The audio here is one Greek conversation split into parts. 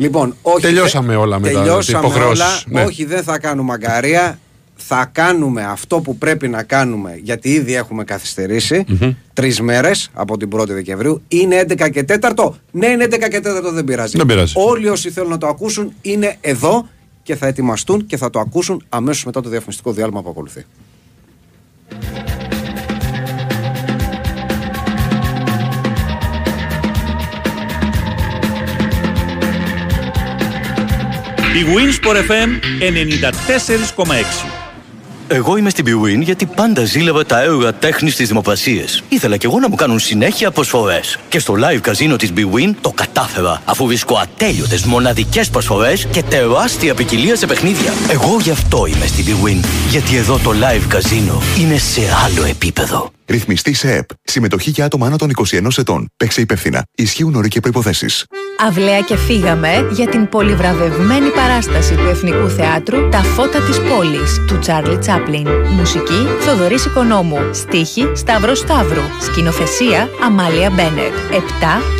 Λοιπόν, όχι, Τελειώσαμε όλα με τα τελειώσαμε υποχρεώσεις. όλα. Ναι. Όχι, δεν θα κάνουμε αγκαρία. Θα κάνουμε αυτό που πρέπει να κάνουμε, γιατί ήδη έχουμε καθυστερήσει τρεις μέρες από την 1η Δεκεμβρίου. Είναι 11 και 4. Ναι, είναι 11 και 4, δεν πειράζει. Δεν πειράζει. Όλοι όσοι θέλουν να το ακούσουν είναι εδώ και θα ετοιμαστούν και θα το ακούσουν αμέσως μετά το διαφημιστικό διάλειμμα που ακολουθεί. Η Winsport FM 94,6. Εγώ είμαι στην Bwin γιατί πάντα ζήλευα τα έργα τέχνης στι δημοπρασίε. Ήθελα κι εγώ να μου κάνουν συνέχεια προσφορές. Και στο live καζίνο της Bwin το κατάφερα, αφού βρίσκω ατέλειωτες μοναδικές προσφορές και τεράστια ποικιλία σε παιχνίδια. Εγώ γι' αυτό είμαι στην Bwin. Γιατί εδώ το live καζίνο είναι σε άλλο επίπεδο. Ρυθμιστή σε ΕΠ. Συμμετοχή για άτομα άνω των 21 ετών. Παίξε υπεύθυνα. Ισχύουν όροι και προποθέσει. Αυλαία και φύγαμε για την πολυβραβευμένη παράσταση του Εθνικού Θεάτρου «Τα φώτα της πόλης» του Τσάρλι Τσάπλιν. Μουσική Θοδωρής Οικονόμου. Στίχη Σταύρος Σταύρου. Σκηνοθεσία Αμάλια Μπένετ. 7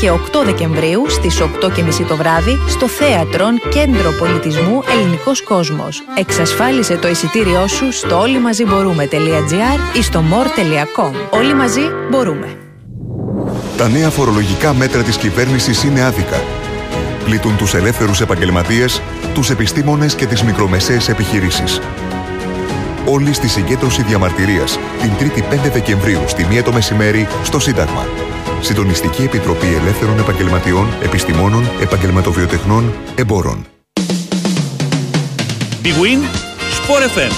και 8 Δεκεμβρίου στις 8.30 το βράδυ στο Θέατρον Κέντρο Πολιτισμού Ελληνικός Κόσμος. Εξασφάλισε το εισιτήριό σου στο όλοιμαζιμπορούμε.gr ή στο more.com. Όλοι μαζί μπορούμε. Τα νέα φορολογικά μέτρα της κυβέρνησης είναι άδικα. Πλήττουν τους ελεύθερους επαγγελματίες, τους επιστήμονες και τις μικρομεσαίες επιχειρήσεις. Όλοι στη συγκέντρωση διαμαρτυρίας την 3η 5 Δεκεμβρίου στη 1 το μεσημέρι στο Σύνταγμα. Συντονιστική Επιτροπή Ελεύθερων Επαγγελματιών, Επιστημόνων, Επαγγελματοβιοτεχνών, Εμπόρων. Big Win Sport FM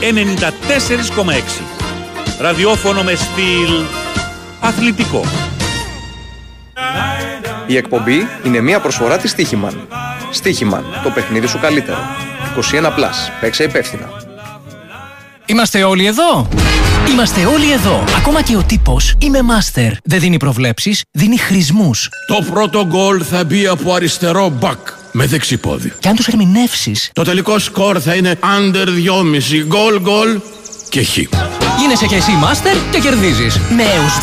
94,6. Ραδιόφωνο με στυλ αθλητικό. Η εκπομπή είναι μια προσφορά της Στίχημαν. Στίχημαν, το παιχνίδι σου καλύτερο. 21+, παίξε υπεύθυνα. Είμαστε όλοι εδώ! Είμαστε όλοι εδώ! Ακόμα και ο τύπος είμαι master. Δεν δίνει προβλέψεις, δίνει χρησμούς. Το πρώτο γκολ θα μπει από αριστερό μπακ με δεξιπόδι. Και αν τους ερμηνεύσεις, Το τελικό σκορ θα είναι under 2,5 γκολ γκολ και χ. Γίνεσαι και εσύ master και κερδίζεις. Με έως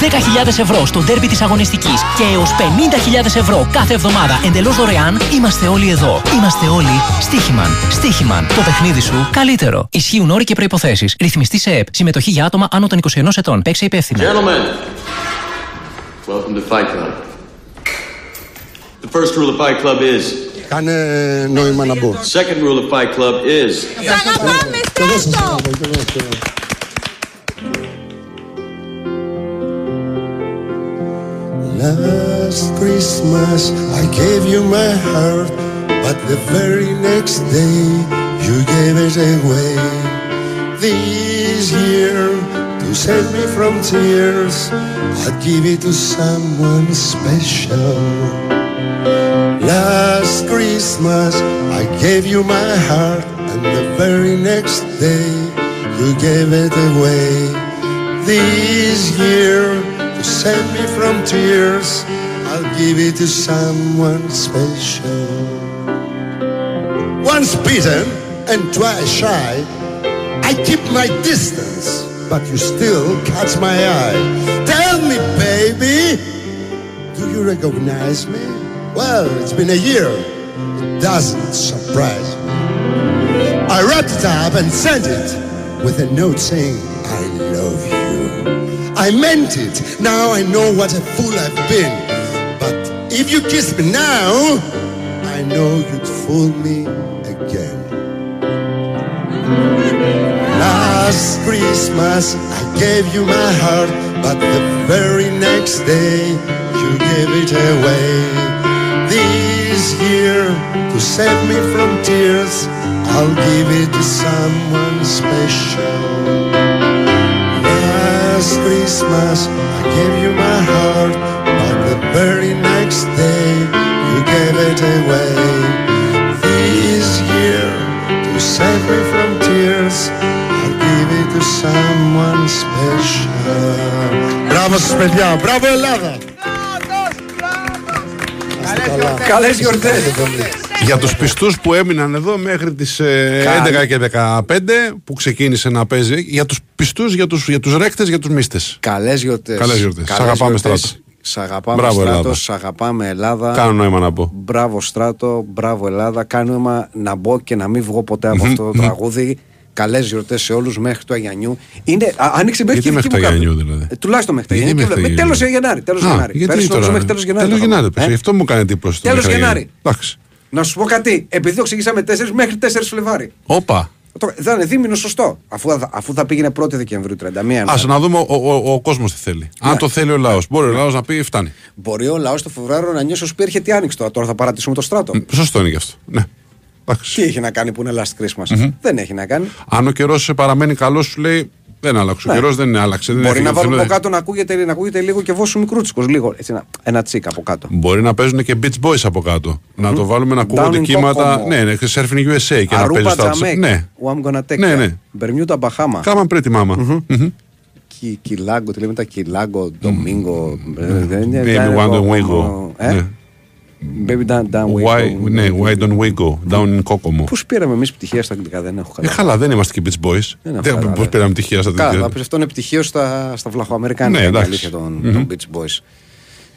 10.000 ευρώ στο ντέρμπι της αγωνιστικής και έως 50.000 ευρώ κάθε εβδομάδα εντελώς δωρεάν, είμαστε όλοι εδώ. Είμαστε όλοι Στίχημαν. Στίχημαν. Το παιχνίδι σου καλύτερο. Ισχύουν όροι και προϋποθέσεις. Ρυθμιστή σε ΕΠ. Συμμετοχή για άτομα άνω των 21 ετών. Παίξε υπεύθυνα. Gentlemen, welcome to Fight Club. The first rule of Fight Club is. Κάνε νόημα να μπω. Second rule of Fight Club is. Last Christmas I gave you my heart, but the very next day you gave it away. This year, to save me from tears, I'd give it to someone special. Last Christmas I gave you my heart, and the very next day you gave it away. This year, to save me from tears, give it to someone special. Once bitten and twice shy, I keep my distance, but you still catch my eye. Tell me, baby, do you recognize me? Well, it's been a year. It doesn't surprise me. I wrapped it up and sent it with a note saying, I love you. I meant it. Now I know what a fool I've been. If you kiss me now, I know you'd fool me again. Last Christmas I gave you my heart, but the very next day you gave it away. This year, to save me from tears, I'll give it to someone special. Last Christmas I gave you my heart, next day you gave it away. This year, to save me from tears, I'll give it to someone special. Μπράβο σας παιδιά, μπράβο Ελλάδα! Καλές γιορτές. Για τους πιστούς που έμειναν εδώ μέχρι τις ε, Καλή. 11 και 15 που ξεκίνησε να παίζει. Για τους πιστούς, για τους, για τους ρέκτες, για τους μίστες. Καλές γιορτές. Καλές γιορτές. Σ' αγαπάμε, Στράτο. Σ' αγαπάμε Μπράβο, Στράτο, Ελλάδα. σ' αγαπάμε Ελλάδα. Κάνω νόημα να πω. Μπράβο Στράτο, μπράβο Ελλάδα. Κάνω αίμα να μπω και να μην βγω ποτέ από αυτό το τραγούδι. Καλές γιορτές σε όλους μέχρι το Αγιανιού. Είναι, α, άνοιξε μέχρι Γιατί και μέχρι δική το μου Αγιανιού, κάρτα. δηλαδή; Ε, τουλάχιστον μέχρι το Γιατί Αγιανιού. μέχρι το Τέλος Αγιανιού; Γενάρη. Τέλος Α, Γενάρη. γιατί Πέρσι τώρα. νομίζω μέχρι τέλο Γενάρη. Τέλος το Γενάρη. έκανα. πες, Ε, Γι' αυτό μου κάνει εντύπωση. το Τέλος μέχρι Γενάρη. Εντάξει. Να σου πω κάτι. Επειδή το εξηγήσαμε 4 μέχρι 4 Φλεβάρι. Όπα. Το- Δεν είναι δίμηνο σωστό. Αφού, θα- αφού θα πήγαινε 1η Δεκεμβρίου 31. Α να δούμε ο, ο, ο κόσμος τι θέλει. Αν Ναι. το θέλει ο λαός. Μπορεί ο λαός να πει φτάνει. Μπορεί ο λαός το Φεβρουάριο να νιώσει ω πει έρχεται η άνοιξη τώρα. Τώρα θα παρατήσουμε το στράτο. Σωστό είναι γι' αυτό. Ναι. Εντάξει. Τι έχει να κάνει που είναι last Christmas; Δεν έχει να κάνει. Αν ο καιρός παραμένει καλός, σου λέει δεν άλλαξε. Ο Ναι. καιρός δεν είναι άλλαξε. Δεν Μπορεί έφυγε να από το βάλουμε από θέμα. κάτω να ακούγεται, να ακούγεται λίγο και βόσου μικρούτσικος. Λίγο. Έτσι, ένα, ένα τσίκ από κάτω. Μπορεί να παίζουν και beach boys από κάτω. Να το βάλουμε να ακούγονται Down in κύματα. Kokomo. Ναι, ναι, και surfing USA και να Αρούπα παίζεις στα Τζαμέικ. Ναι. Who I'm gonna take Ναι, care. ναι. Μπερμιούτα Μπαχάμα. Κάμαν pretty mama. Μμμ. Κι- Κιλάγκο, τι λέμε τα Κιλάγκο, Ντομίνγκο. Baby, why don't we go? Ε; Ναι. Baby, down, down we Why, go. ναι, why don't we go; Down in Kokomo. Πώς πήραμε εμείς πτυχία στα αγγλικά, δεν έχω Ε, καταλάβει. καλά, δεν είμαστε και beach boys. Δεν έχω Δεν καταλάβει. Πώς πήραμε τυχαία στα Καλά, τέτοια. θα πεις αυτό είναι πτυχίο στα, στα βλαχοαμερικάνικα. Ναι, είναι εντάξει. αλήθεια των, των Beach Boys.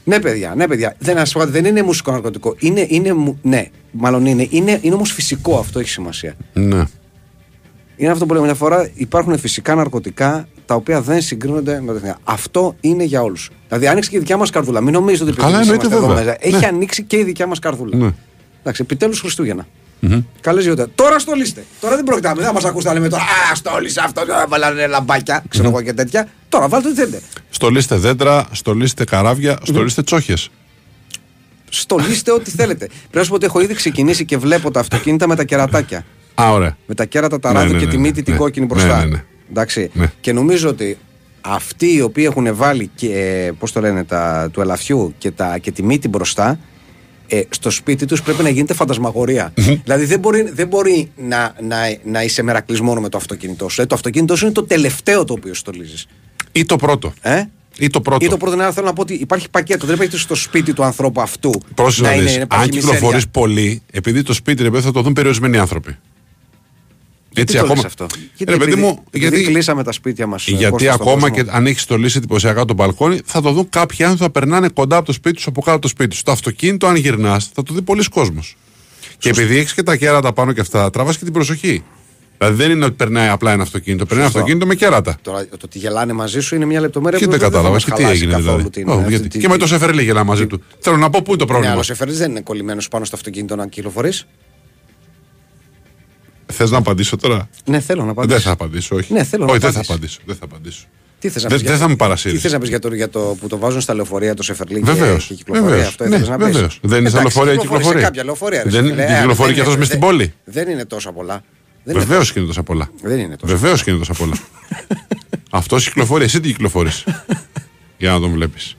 Ναι, παιδιά, ναι, παιδιά. Δεν, ας πω κάτι, δεν είναι μουσικό ναρκωτικό. Είναι, είναι, μου- ναι, μάλλον είναι. Είναι, είναι όμως φυσικό αυτό, έχει σημασία. Ναι. Είναι αυτό που λέμε μια φορά. Υπάρχουν φυσικά ναρκωτικά τα οποία δεν συγκρίνονται με τα εθνικά. Αυτό είναι για όλους. Δηλαδή, άνοιξε και η δικιά μας καρδούλα. Μην νομίζετε ότι Καλά, επειδή εννοείται, είμαστε εδώ βέβαια. μέσα. Έχει Ναι. ανοίξει και η δικιά μας καρδούλα. Ναι. Εντάξει, επιτέλους Χριστούγεννα. Καλές γιορτές. Τώρα στολίστε. Τώρα δεν πρόκειται να μην μας ακούσετε να λέμε τώρα. Α, στόλισε αυτό. να Βάλανε λαμπάκια. Ξέρω εγώ και τέτοια. Τώρα βάλτε ό,τι θέλετε. Στολίστε δέντρα, στολίστε καράβια, στολίστε τσόχες. Στολίστε ό,τι θέλετε. Πρέπει να σου πω ότι έχω ήδη ξεκινήσει και βλέπω τα αυτοκίνητα με τα κερατάκια. Α, ωραία. Με τα κέρατα τα Ναι, ράδια ναι, και ναι, τη ναι, μύτη την ναι. κόκκινη Ναι, μπροστά. ναι, ναι. Εντάξει. Ναι. Και νομίζω ότι αυτοί οι οποίοι έχουν βάλει και, πώς το λένε, τα, του ελαφιού και, τα, και τη μύτη μπροστά, ε, στο σπίτι τους πρέπει να γίνεται φαντασμαγορία. δηλαδή δεν μπορεί, δεν μπορεί να, να, να είσαι μερακλής μόνο με το αυτοκίνητό σου. Ε, το αυτοκίνητό σου είναι το τελευταίο το οποίο στολίζεις. Ή το πρώτο. Ε; Ή το πρώτο. Ή το πρώτο είναι, θέλω να πω ότι υπάρχει πακέτο. Δεν υπάρχει στο σπίτι του ανθρώπου αυτού. Πρόσεχε να είναι- δεις, να υπάρχει αν μιζέρια. κυκλοφορεί πολύ, επειδή το σπίτι ρε παιδί θα το δουν περιορισμένοι άνθρωποι. Έτσι Τι το ακόμα. λες αυτό; Ρε παιδί επειδή, μου, επειδή γιατί, κλείσαμε τα σπίτια μας. γιατί ακόμα και αν έχεις στολίσει εντυπωσιακά το μπαλκόνι, θα το δουν κάποιοι άνθρωποι θα περνάνε κοντά από το σπίτι τους, από κάτω από το σπίτι σου. Το αυτοκίνητο, αν γυρνάς, θα το δει πολλοί κόσμος. Και επειδή έχεις και τα κέρατα πάνω και αυτά, τραβάς και την προσοχή. Δηλαδή δεν είναι ότι περνάει απλά ένα αυτοκίνητο, περνάει ένα Σωστό. αυτοκίνητο με κέρατα. Τώρα το ότι γελάνε μαζί σου είναι μια λεπτομέρεια Και που δεν θα κατάλαβα μας και τι χαλάσει έγινε καθόλου δηλαδή. την- Ω, αυτή γιατί- τη- Και με το Σεφερλί γελά μαζί του. Θέλω να πω πού είναι το Ναι, πρόβλημα; αλλά ο Σεφέρης δεν είναι κολλημένος πάνω στο αυτοκίνητο να κυκλοφορείς. Θες να απαντήσω τώρα; Ναι, θέλω να απαντήσω. Δεν θα απαντήσω, όχι. Ναι, θέλω να όχι, δεν θα απαντήσεις. απαντήσω. Δεν θα απαντήσω. Τι θες να Δεν- πεις δεν για- θα με Τι παρασύρεις. θες να πεις για, το, για το που το βάζουν στα λεωφορεία το Σεφερλί Βεβαίως. και, και κυκλοφορία. Αυτό ήθελες να πεις. Δεν είναι στα Εντάξει, λεωφορεία η κυκλοφορεί σε κυκλοφορία. κάποια λεωφορεία. ρε, Δεν φίλε. Ε, κυκλοφορεί και δεν αυτός είναι- με στην δεν- πόλη. Δεν είναι τόσα πολλά. Δεν είναι Βεβαίως και είναι τόσα πολλά. Δεν είναι τόσα. Βεβαίως και είναι τόσα πολλά. Αυτός κυκλοφορεί. Εσύ τι κυκλοφορείς; Για να τον βλέπεις.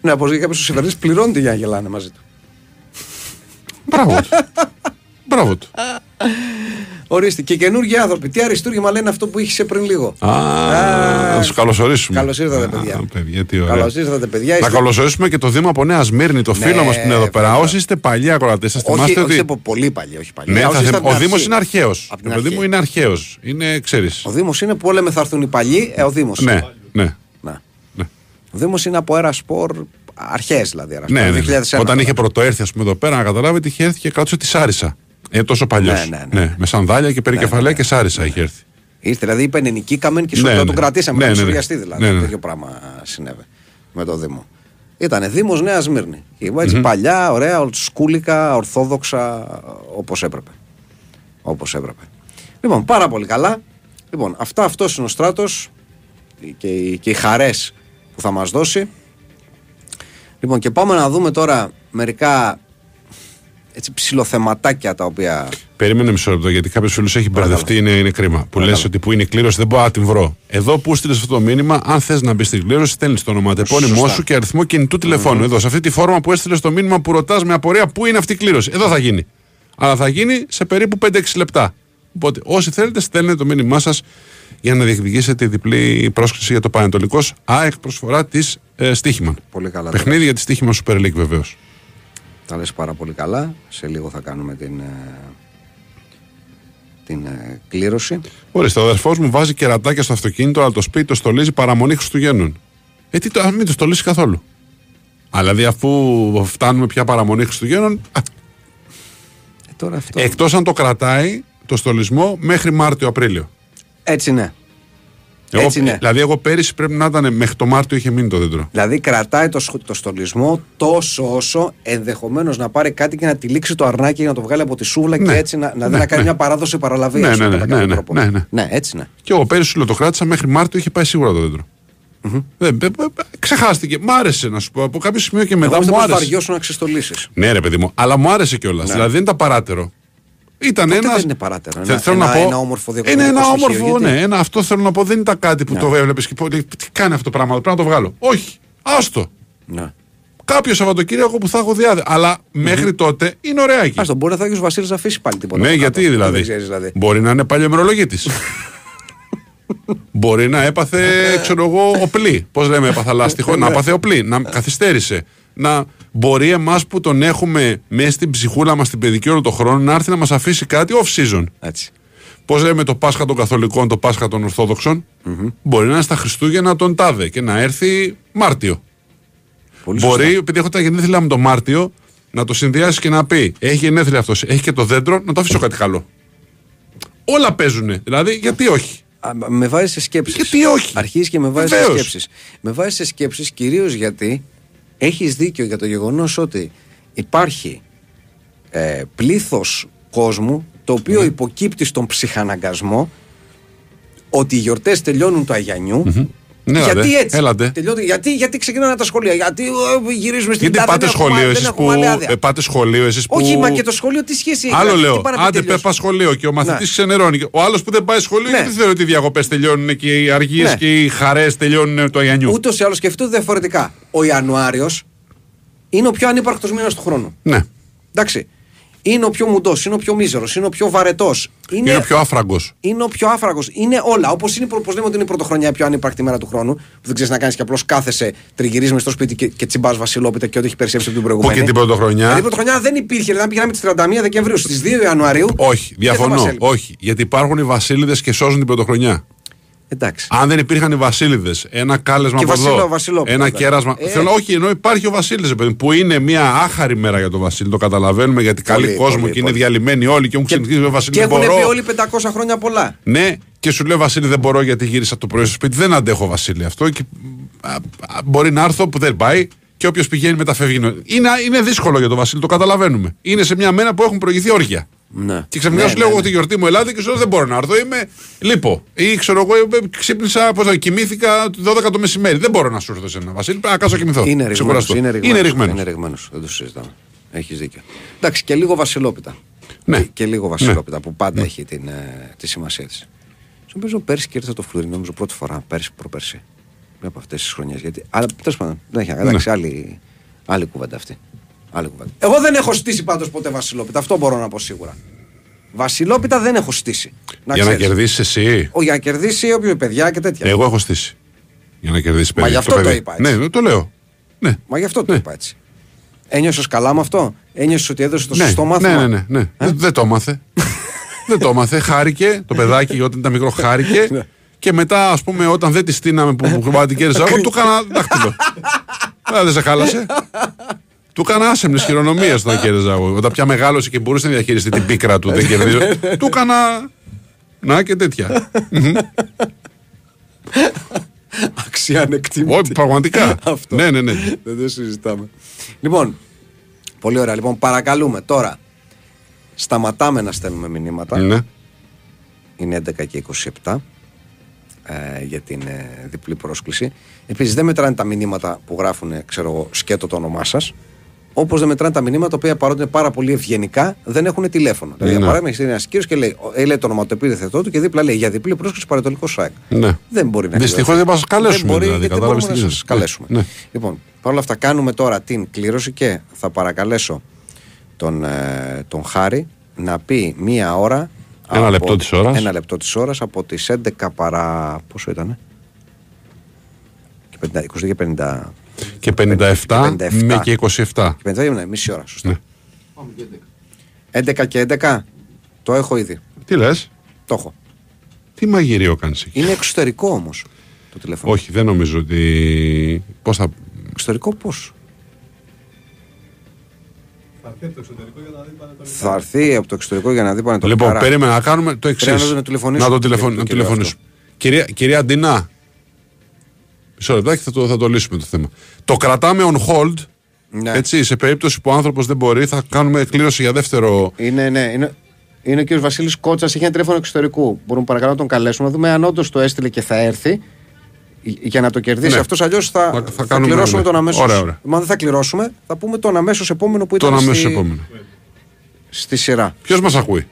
Ναι, όπως για κάποιο ο Σεφερλί πληρώνεται για να γελάνε μαζί του. Μπράβο του. Μπράβο του. Ορίστε και καινούργιοι άνθρωποι. Τι αριστούργημα λένε αυτό που είχε πριν λίγο; Α, να τους καλωσορίσουμε. Καλώς ήρθατε, Α, παιδιά. παιδιά, τι ωραία. Καλώς ήρθατε, παιδιά. Να Είστε- καλωσορίσουμε και το Δήμο από Νέα Σμύρνη, το Ναι, φίλο μας που είναι εδώ πέρα. βέβαια. Όσοι είστε παλιοί ακροατές, σας Όχι, θυμάστε όχι ότι. από πολύ παλιά, όχι παλιά. Ναι, Όσοι θα είστε θε- από την ο Δήμος αρχή. είναι αρχαίος. Από την Το Δήμος αρχή. είναι αρχαίος. Είναι, ξέρεις. Ο Δήμος είναι που λέμε θα έρθουν οι παλιοί, ε, ο Δήμος. Ναι, ναι. Ναι. Ναι. Ο Δήμος είναι από ένα σπορ αρχές δηλαδή. Αέρα Ναι, Σπορ, ναι, ναι. 2001. Όταν είχε πρωτοέρθει, ας πούμε, εδώ πέρα, να καταλάβετε, είχε έρθει και κράτησε τη Σάρισα. Ε, τόσο παλιός. Ναι, ναι, ναι. Με σανδάλια και περικεφαλαία και Σάρισα είχε έρθει. Ήρθε, δηλαδή είπε νικήκαμεν και σου Ναι, ναι, ναι. τον κρατήσαμε. Ναι, Ναι, ναι, ναι. σουριαστεί δηλαδή. Ναι, ναι. Τέτοιο πράγμα συνέβη με το Δήμο. Ήταν Δήμος Νέας Σμύρνη. Και έτσι παλιά, ωραία, ολτσκούλικα, ορθόδοξα, όπως έπρεπε. Όπως έπρεπε. Λοιπόν, πάρα πολύ καλά. Λοιπόν, αυτά αυτός είναι ο στράτος και, οι- και οι χαρές που θα μας δώσει. Λοιπόν, και πάμε να δούμε τώρα μερικά έτσι ψηλοθεματάκια τα οποία. Περίμενε μισό λεπτό, γιατί κάποιος φίλος έχει μπερδευτεί, είναι, είναι κρίμα. Που λες ότι που είναι η κλήρωση, δεν μπορώ να την βρω. Εδώ που στείλες αυτό το μήνυμα, αν θες να μπεις στην κλήρωση, στέλνεις το ονοματεπώνυμό Σωστά. σου και αριθμό κινητού τηλεφώνου. Εδώ, σε αυτή τη φόρμα που έστειλες το μήνυμα που ρωτάς με απορία πού είναι αυτή η κλήρωση. Εδώ θα γίνει. Αλλά θα γίνει σε περίπου 5-6 λεπτά. Οπότε, όσοι θέλετε, στέλνετε το μήνυμά σας για να διεκδικήσετε διπλή πρόσκληση για το Πανετολικός ΑΕΚ προσφορά της ε, Στίχημαν. Πολύ καλά. Παιχνίδι για τη Στίχημαν Super League βεβαίως. Τα λες πάρα πολύ καλά. Σε λίγο θα κάνουμε την, ε, την ε, κλήρωση. Ορίστε, ο αδερφός μου βάζει κερατάκια στο αυτοκίνητο, αλλά το σπίτι το στολίζει παραμονή Χριστουγέννων. Ε, τι το, α, μην το στολίσει καθόλου. Αλλά δηλαδή αφού φτάνουμε πια παραμονή Χριστουγέννων, α, Ε, τώρα αυτό. εκτός αν το κρατάει το στολισμό μέχρι Μάρτιο-Απρίλιο. Έτσι ναι. Εγώ, Έτσι, ναι. Δηλαδή, εγώ πέρυσι πρέπει να ήταν μέχρι το Μάρτιο είχε μείνει το δέντρο. Δηλαδή κρατάει το, σχ- το στολισμό τόσο όσο ενδεχομένως να πάρει κάτι και να τυλίξει το αρνάκι για να το βγάλει από τη σούβλα Ναι. και έτσι να, να, Ναι, να κάνει ναι. μια παράδοση παραλαβή. Ναι, ας πούμε, ναι, κατά ναι, κάποιο ναι, τρόπο. ναι, ναι. ναι, έτσι ναι. Και εγώ πέρυσι σου λέω το κράτησα μέχρι Μάρτιο είχε πάει σίγουρα το δέντρο. Δεν- ε, ε, ε, ξεχάστηκε. Μ' άρεσε να σου πω. Από κάποιο σημείο και μετά Εγώ μου δεν άρεσε. βαριώσουν να ξεστολίσεις. Ναι, ρε παιδί μου, αλλά μου άρεσε κιόλας. Ναι. Δηλαδή δεν ήταν παράτερο. Ήταν Τότε ένα. δεν είναι παράτερο. Θε- Ένα- θέλω να ένα- πω. ένα όμορφο Είναι διακοσμητικό ένα στοιχείο, όμορφο, γιατί- ναι. Ένα, αυτό θέλω να πω. Δεν ήταν κάτι που Ναι. το έβλεπες και πω, λέει, τι κάνει αυτό το πράγμα, πρέπει να το βγάλω. Όχι. Άστο. Ναι. Κάποιο Σαββατοκύριακο που θα έχω διάδε. Αλλά μέχρι τότε είναι ωραία εκεί. Άστο, μπορεί να θα έχεις ο Βασίλης να αφήσει πάλι τίποτα. Ναι, από γιατί κάτω. δηλαδή. Δεν ξέρεις, δηλαδή. Μπορεί να είναι παλιωμερολογήτη. Μπορεί να έπαθε, ξέρω εγώ, οπλή. Πώς λέμε, έπαθα λάστιχο. να έπαθε οπλή, να καθυστέρησε. Να μπορεί εμάς που τον έχουμε μέσα στην ψυχούλα μας την παιδική όλο τον χρόνο να έρθει να μας αφήσει κάτι off season. Έτσι. Πώς λέμε το Πάσχα των Καθολικών, το Πάσχα των ορθοδοξων Μπορεί να είναι στα Χριστούγεννα τον Τάδε και να έρθει Μάρτιο. Πολύ Μπορεί, σωστά. επειδή έχω τα γενέθλιά μου το Μάρτιο, να το συνδυάσει και να πει: Έχει γενέθλια αυτός, έχει και το δέντρο, να το αφήσω κάτι καλό. Όλα παίζουν. Δηλαδή, γιατί όχι; Α, με βάζει σε σκέψεις. Γιατί όχι; Αρχίζεις και με βάζεις σε Βεβαίως. σκέψεις. Με βάζεις σε σκέψεις κυρίως γιατί έχεις δίκιο για το γεγονός ότι υπάρχει ε, πλήθος κόσμου το οποίο Ναι. υποκύπτει στον ψυχαναγκασμό ότι οι γιορτές τελειώνουν του Αγιανιού. Ναι, γιατί έλατε, έτσι; έλατε. Τελειώνουν- γιατί, γιατί ξεκινάνε τα σχολεία, γιατί ε, γυρίζουμε στην Γιατί τάδε, πάτε δεν έχουμε- σχολείο, δεν εσείς έχουμε που. άλλη άδεια. ε, πάτε σχολείο, εσείς που. Όχι, μα και το σχολείο τι σχέση έχει; Άλλο δηλαδή, λέω. τι πάνε να πει Άντε, τελειώσει. πε σχολείο και ο μαθητής Ναι. ξενερώνει. Ο άλλος που δεν πάει σχολείο, Ναι. γιατί θεωρεί ότι οι διακοπές τελειώνουν και οι αργίες Ναι. και οι χαρές τελειώνουν του Αγιανιού. Ούτως ή άλλως σκεφτείτε διαφορετικά. Ο Ιανουάριος είναι ο πιο ανύπαρκτος μήνας του χρόνου. Ναι. Εντάξει. Είναι ο πιο μουντός, είναι ο πιο μίζερος, είναι ο πιο βαρετός. Είναι, Είναι ο πιο άφραγκος. είναι ο πιο άφραγο. Είναι όλα. Όπως πώς λέμε ότι είναι η πρωτοχρονιά η πιο ανύπαρκτη μέρα του χρόνου, που δεν ξέρεις να κάνεις και απλώς κάθεσαι, τριγυρίζεις μες στο σπίτι και, και τσιμπάς βασιλόπιτα και ό,τι έχει περισσέψει από την Που προηγούμενη. και την πρωτοχρονιά; Δηλαδή η πρωτοχρονιά δεν υπήρχε. Δηλαδή, πήγαμε τις 31 Δεκεμβρίου στις 2 Ιανουαρίου. Όχι, δεν θα μας διαφωνώ. έλειπε. Όχι. Γιατί υπάρχουν οι βασίλειδε και σώζουν την πρωτοχρονιά. Εντάξει. Αν δεν υπήρχαν οι βασίλειδες, ένα κάλεσμα Και από βασίλειο, εδώ, βασιλόπουλο, ένα βέβαια. κέρασμα. Ε. Θέλω, όχι, ενώ υπάρχει ο Βασίλη, που είναι μια άχαρη μέρα για τον Βασίλη, το καταλαβαίνουμε γιατί Πολύ, καλή κόσμο πολύ, και είναι πολύ. διαλυμένοι όλοι και έχουν ξενυχτήσει με Βασίλη. Και δεν έχουν μπορώ. πει όλοι 500 χρόνια πολλά. Ναι, και σου λέω Βασίλη, δεν μπορώ γιατί γύρισα το πρωί στο σπίτι. Δεν αντέχω Βασίλη αυτό. Και, α, α, μπορεί να έρθω που δεν πάει και όποιος πηγαίνει μεταφεύγει. Είναι, είναι δύσκολο για τον Βασίλη, το καταλαβαίνουμε. Είναι σε μια μέρα που έχουν προηγηθεί όργια. Ναι. Και ξαφνικά Ναι, σου ναι, λέω εγώ ναι. τη γιορτή μου ελάτε και σου λέω δεν μπορώ να έρθω. Είμαι λείπω. Ή ξέρω εγώ ε, ξύπνησα, πώς, θα- κοιμήθηκα 12 το μεσημέρι. Δεν μπορώ να σου έρθω σε ένα Βασίλη. Πρέπει να κάτσω να κοιμηθώ. Είναι ρηγμένος, Ξεκουραστώ. είναι ρηγμένος. Είναι ρηγμένος. Είναι ρηγμένος, δεν το συζητάμε. Έχεις δίκιο. Εντάξει, και λίγο βασιλόπιτα. Ναι. Και, και λίγο βασιλόπιτα που πάντα έχει την, ε, τη σημασία της. Νομίζω πέρσι και ήρθε το φλουρί, νομίζω πρώτη φορά, πέρσι, προπέρσι. Μια από αυτές τις χρονιές. Γιατί... Αλλά τέλος πάντων, δεν έχει εντάξει, Ναι. άλλη, άλλη κουβέντα αυτή. Άλλη κουβέντα. Εγώ δεν έχω στήσει πάντως ποτέ βασιλόπιτα, αυτό μπορώ να πω σίγουρα. Βασιλόπιτα δεν έχω στήσει. Να Για να ξέρεις. κερδίσεις εσύ. Ο, για να κερδίσει όποιο παιδιά και τέτοια. Εγώ έχω στήσει. Για να κερδίσει Μα παιδί. γι' αυτό το παιδί. είπα έτσι. Ναι, το λέω. Ναι. Μα γι' αυτό το είπα έτσι. Ένιωσες καλά με αυτό; Ένιωσες ότι έδωσε το ναι, σωστό ναι, μάθημα; ναι, ναι, ναι. Δεν, δεν το έμαθε. δεν το έμαθε. Χάρηκε το παιδάκι όταν ήταν μικρό, Ναι. χάρηκε. και μετά, ας πούμε, όταν δεν τη στείναμε που, που, που την κέρδισα εγώ, του έκανα δάχτυλο. Α, δεν σε χάλασε. Του έκανα άσεμνε χειρονομίες όταν κέρδιζα εγώ. Όταν πια μεγάλωσε και μπορούσε να διαχειριστεί την πίκρα του, δεν κερδίζω. του έκανα. Να και τέτοια. Αξία ανεκτήμητη. Όχι, πραγματικά. Αυτό. ναι, ναι, ναι. Δεν το συζητάμε. Λοιπόν, πολύ ωραία. Λοιπόν, παρακαλούμε τώρα. Σταματάμε να στέλνουμε μηνύματα. ναι. Είναι 11 και 27 ε, για την ε, διπλή πρόσκληση. Επίσης, δεν μετράνε τα μηνύματα που γράφουν, ξέρω εγώ, σκέτο το όνομά σας. Όπως δεν μετράνε τα μηνύματα τα οποία παρότι είναι πάρα πολύ ευγενικά, δεν έχουν τηλέφωνο. Δηλαδή, για Ναι. παράδειγμα, έχεις στείλει ένας κύριος και λέει, ε, λέει το όνομα του επίθετό του και δίπλα λέει για διπλή πρόσκληση παρατολικό ΣΑΕΚ. ναι. Δεν μπορεί να Δυστυχώς κληρωθεί. δεν μας καλέσουμε, Δεν μπορεί, δηλαδή, γιατί δεν κατάλαβες μπορούμε τι να γίνεται. σας καλέσουμε. Ναι. Λοιπόν, παρόλα αυτά κάνουμε τώρα την κλήρωση και θα παρακαλέσω τον, ε, τον Χάρη να πει μία ώρα. Ένα από- λεπτό της ώρας. Ένα λεπτό της ώρας από τις 11 παρά. Πόσο ήταν, 22 και 50. Και 57 με και 27. Και 57 ναι, μισή ώρα, σωστά. Ναι. 11 και 11 το έχω ήδη. Τι λες, Το έχω. τι μαγειρίο κάνεις εκεί; Είναι εξωτερικό όμως. το τηλέφωνο. Όχι, δεν νομίζω ότι. Πώς θα. Εξωτερικό πώς; Θα έρθει από το εξωτερικό για να δει πάνε το Λοιπόν, Άρα, περίμενα να κάνουμε το εξής. Πρέπει να το τηλεφωνήσουμε Να το και τηλεφων- το να κύριο τηλεφωνήσουμε. Κυρία, κυρία Αντινά. Μισό λεπτάκι θα το, θα το λύσουμε το θέμα. Το κρατάμε on hold. Ναι. Έτσι, σε περίπτωση που ο άνθρωπος δεν μπορεί, θα κάνουμε εκκλήρωση για δεύτερο. Είναι, ναι, είναι, είναι ο κύριος Βασίλης Κότσας, έχει ένα τηλέφωνο εξωτερικού. Μπορούμε παρακαλώ να τον καλέσουμε, να δούμε αν όντως το έστειλε και θα έρθει. Για να το κερδίσει Ναι. αυτός, αλλιώς θα, Θα- θα θα, κάνουμε, κληρώσουμε ναι. τον αμέσω. Ωραία, ωραία. Μα δεν θα κληρώσουμε, θα πούμε τον αμέσως επόμενο που ήταν Τον αμέσως στη, επόμενο. στη σειρά. Ποιος μας ακούει;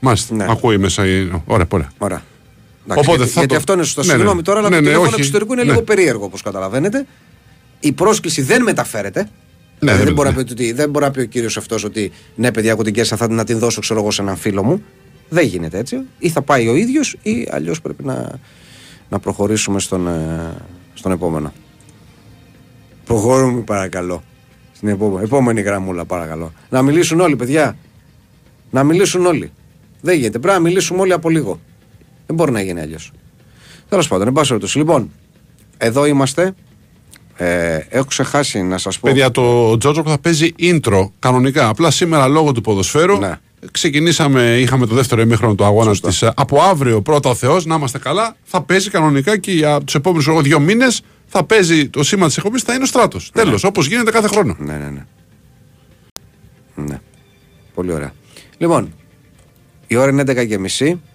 Μάλιστα. Ναι. Ακούει μέσα. η- Ωραία, πολύ. Ωραία. Εντάξει, Οπότε γιατί, θα γιατί το- αυτό είναι σωστό. Ναι, ναι. Συγγνώμη τώρα, αλλά Ναι, το ναι, τηλέφωνο όχι. εξωτερικού είναι Ναι. λίγο περίεργο όπως καταλαβαίνετε. Η πρόσκληση δεν μεταφέρεται. Ναι, Δηλαδή δεν- δεν, μπορεί ναι. να πει ότι, δεν μπορεί να πει ο κύριος αυτός ότι ναι, παιδιά, έχω την κέσσα, θα να την δώσω ξέρω εγώ σε έναν φίλο μου. Δεν γίνεται έτσι. Ή θα πάει ο ίδιος ή αλλιώς πρέπει να, να προχωρήσουμε στον, ε, στον επόμενο. Προχωρούμε παρακαλώ. Στην επόμενη, επόμενη γραμμούλα παρακαλώ. Να μιλήσουν όλοι, παιδιά. Να μιλήσουν όλοι. Δεν γίνεται. Πρέπει να μιλήσουμε όλοι από λίγο. Δεν μπορεί να γίνει αλλιώς. Τέλος πάντων, εν πάση περιπτώσει. Λοιπόν, εδώ είμαστε. Ε, έχω ξεχάσει να σας πω. Παιδιά, το Τζότζοκ θα παίζει intro κανονικά. Απλά σήμερα λόγω του ποδοσφαίρου Ναι. ξεκινήσαμε, είχαμε το δεύτερο ημίχρονο του αγώνα της. Από αύριο πρώτα ο Θεός, να είμαστε καλά, θα παίζει κανονικά και για τους επόμενους δύο μήνες θα παίζει το σήμα της εκπομπής, θα είναι ο στράτος. Τέλος, όπως γίνεται κάθε χρόνο. Ναι, ναι, ναι. Ναι. Πολύ ωραία. Λοιπόν, η ώρα είναι 11 και μισή. Ε,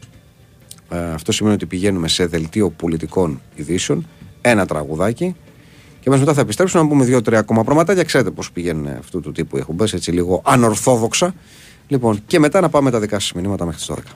αυτό σημαίνει ότι πηγαίνουμε σε δελτίο πολιτικών ειδήσεων. Ένα τραγουδάκι. Και μας μετά θα επιστρέψουμε να πούμε δύο-τρία ακόμα πραγματάκια. Ξέρετε πώς πηγαίνουν αυτού του τύπου οι εκπομπές, έτσι λίγο ανορθόδοξα. Λοιπόν, και μετά να πάμε τα δικά σας μηνύματα μέχρι τις 12.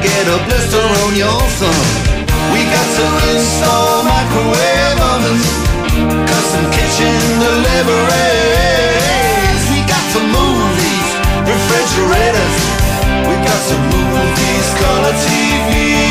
Get a blister on your thumb. We got to install microwave ovens, custom kitchen deliveries. We got to move these refrigerators. We got to move these color TVs.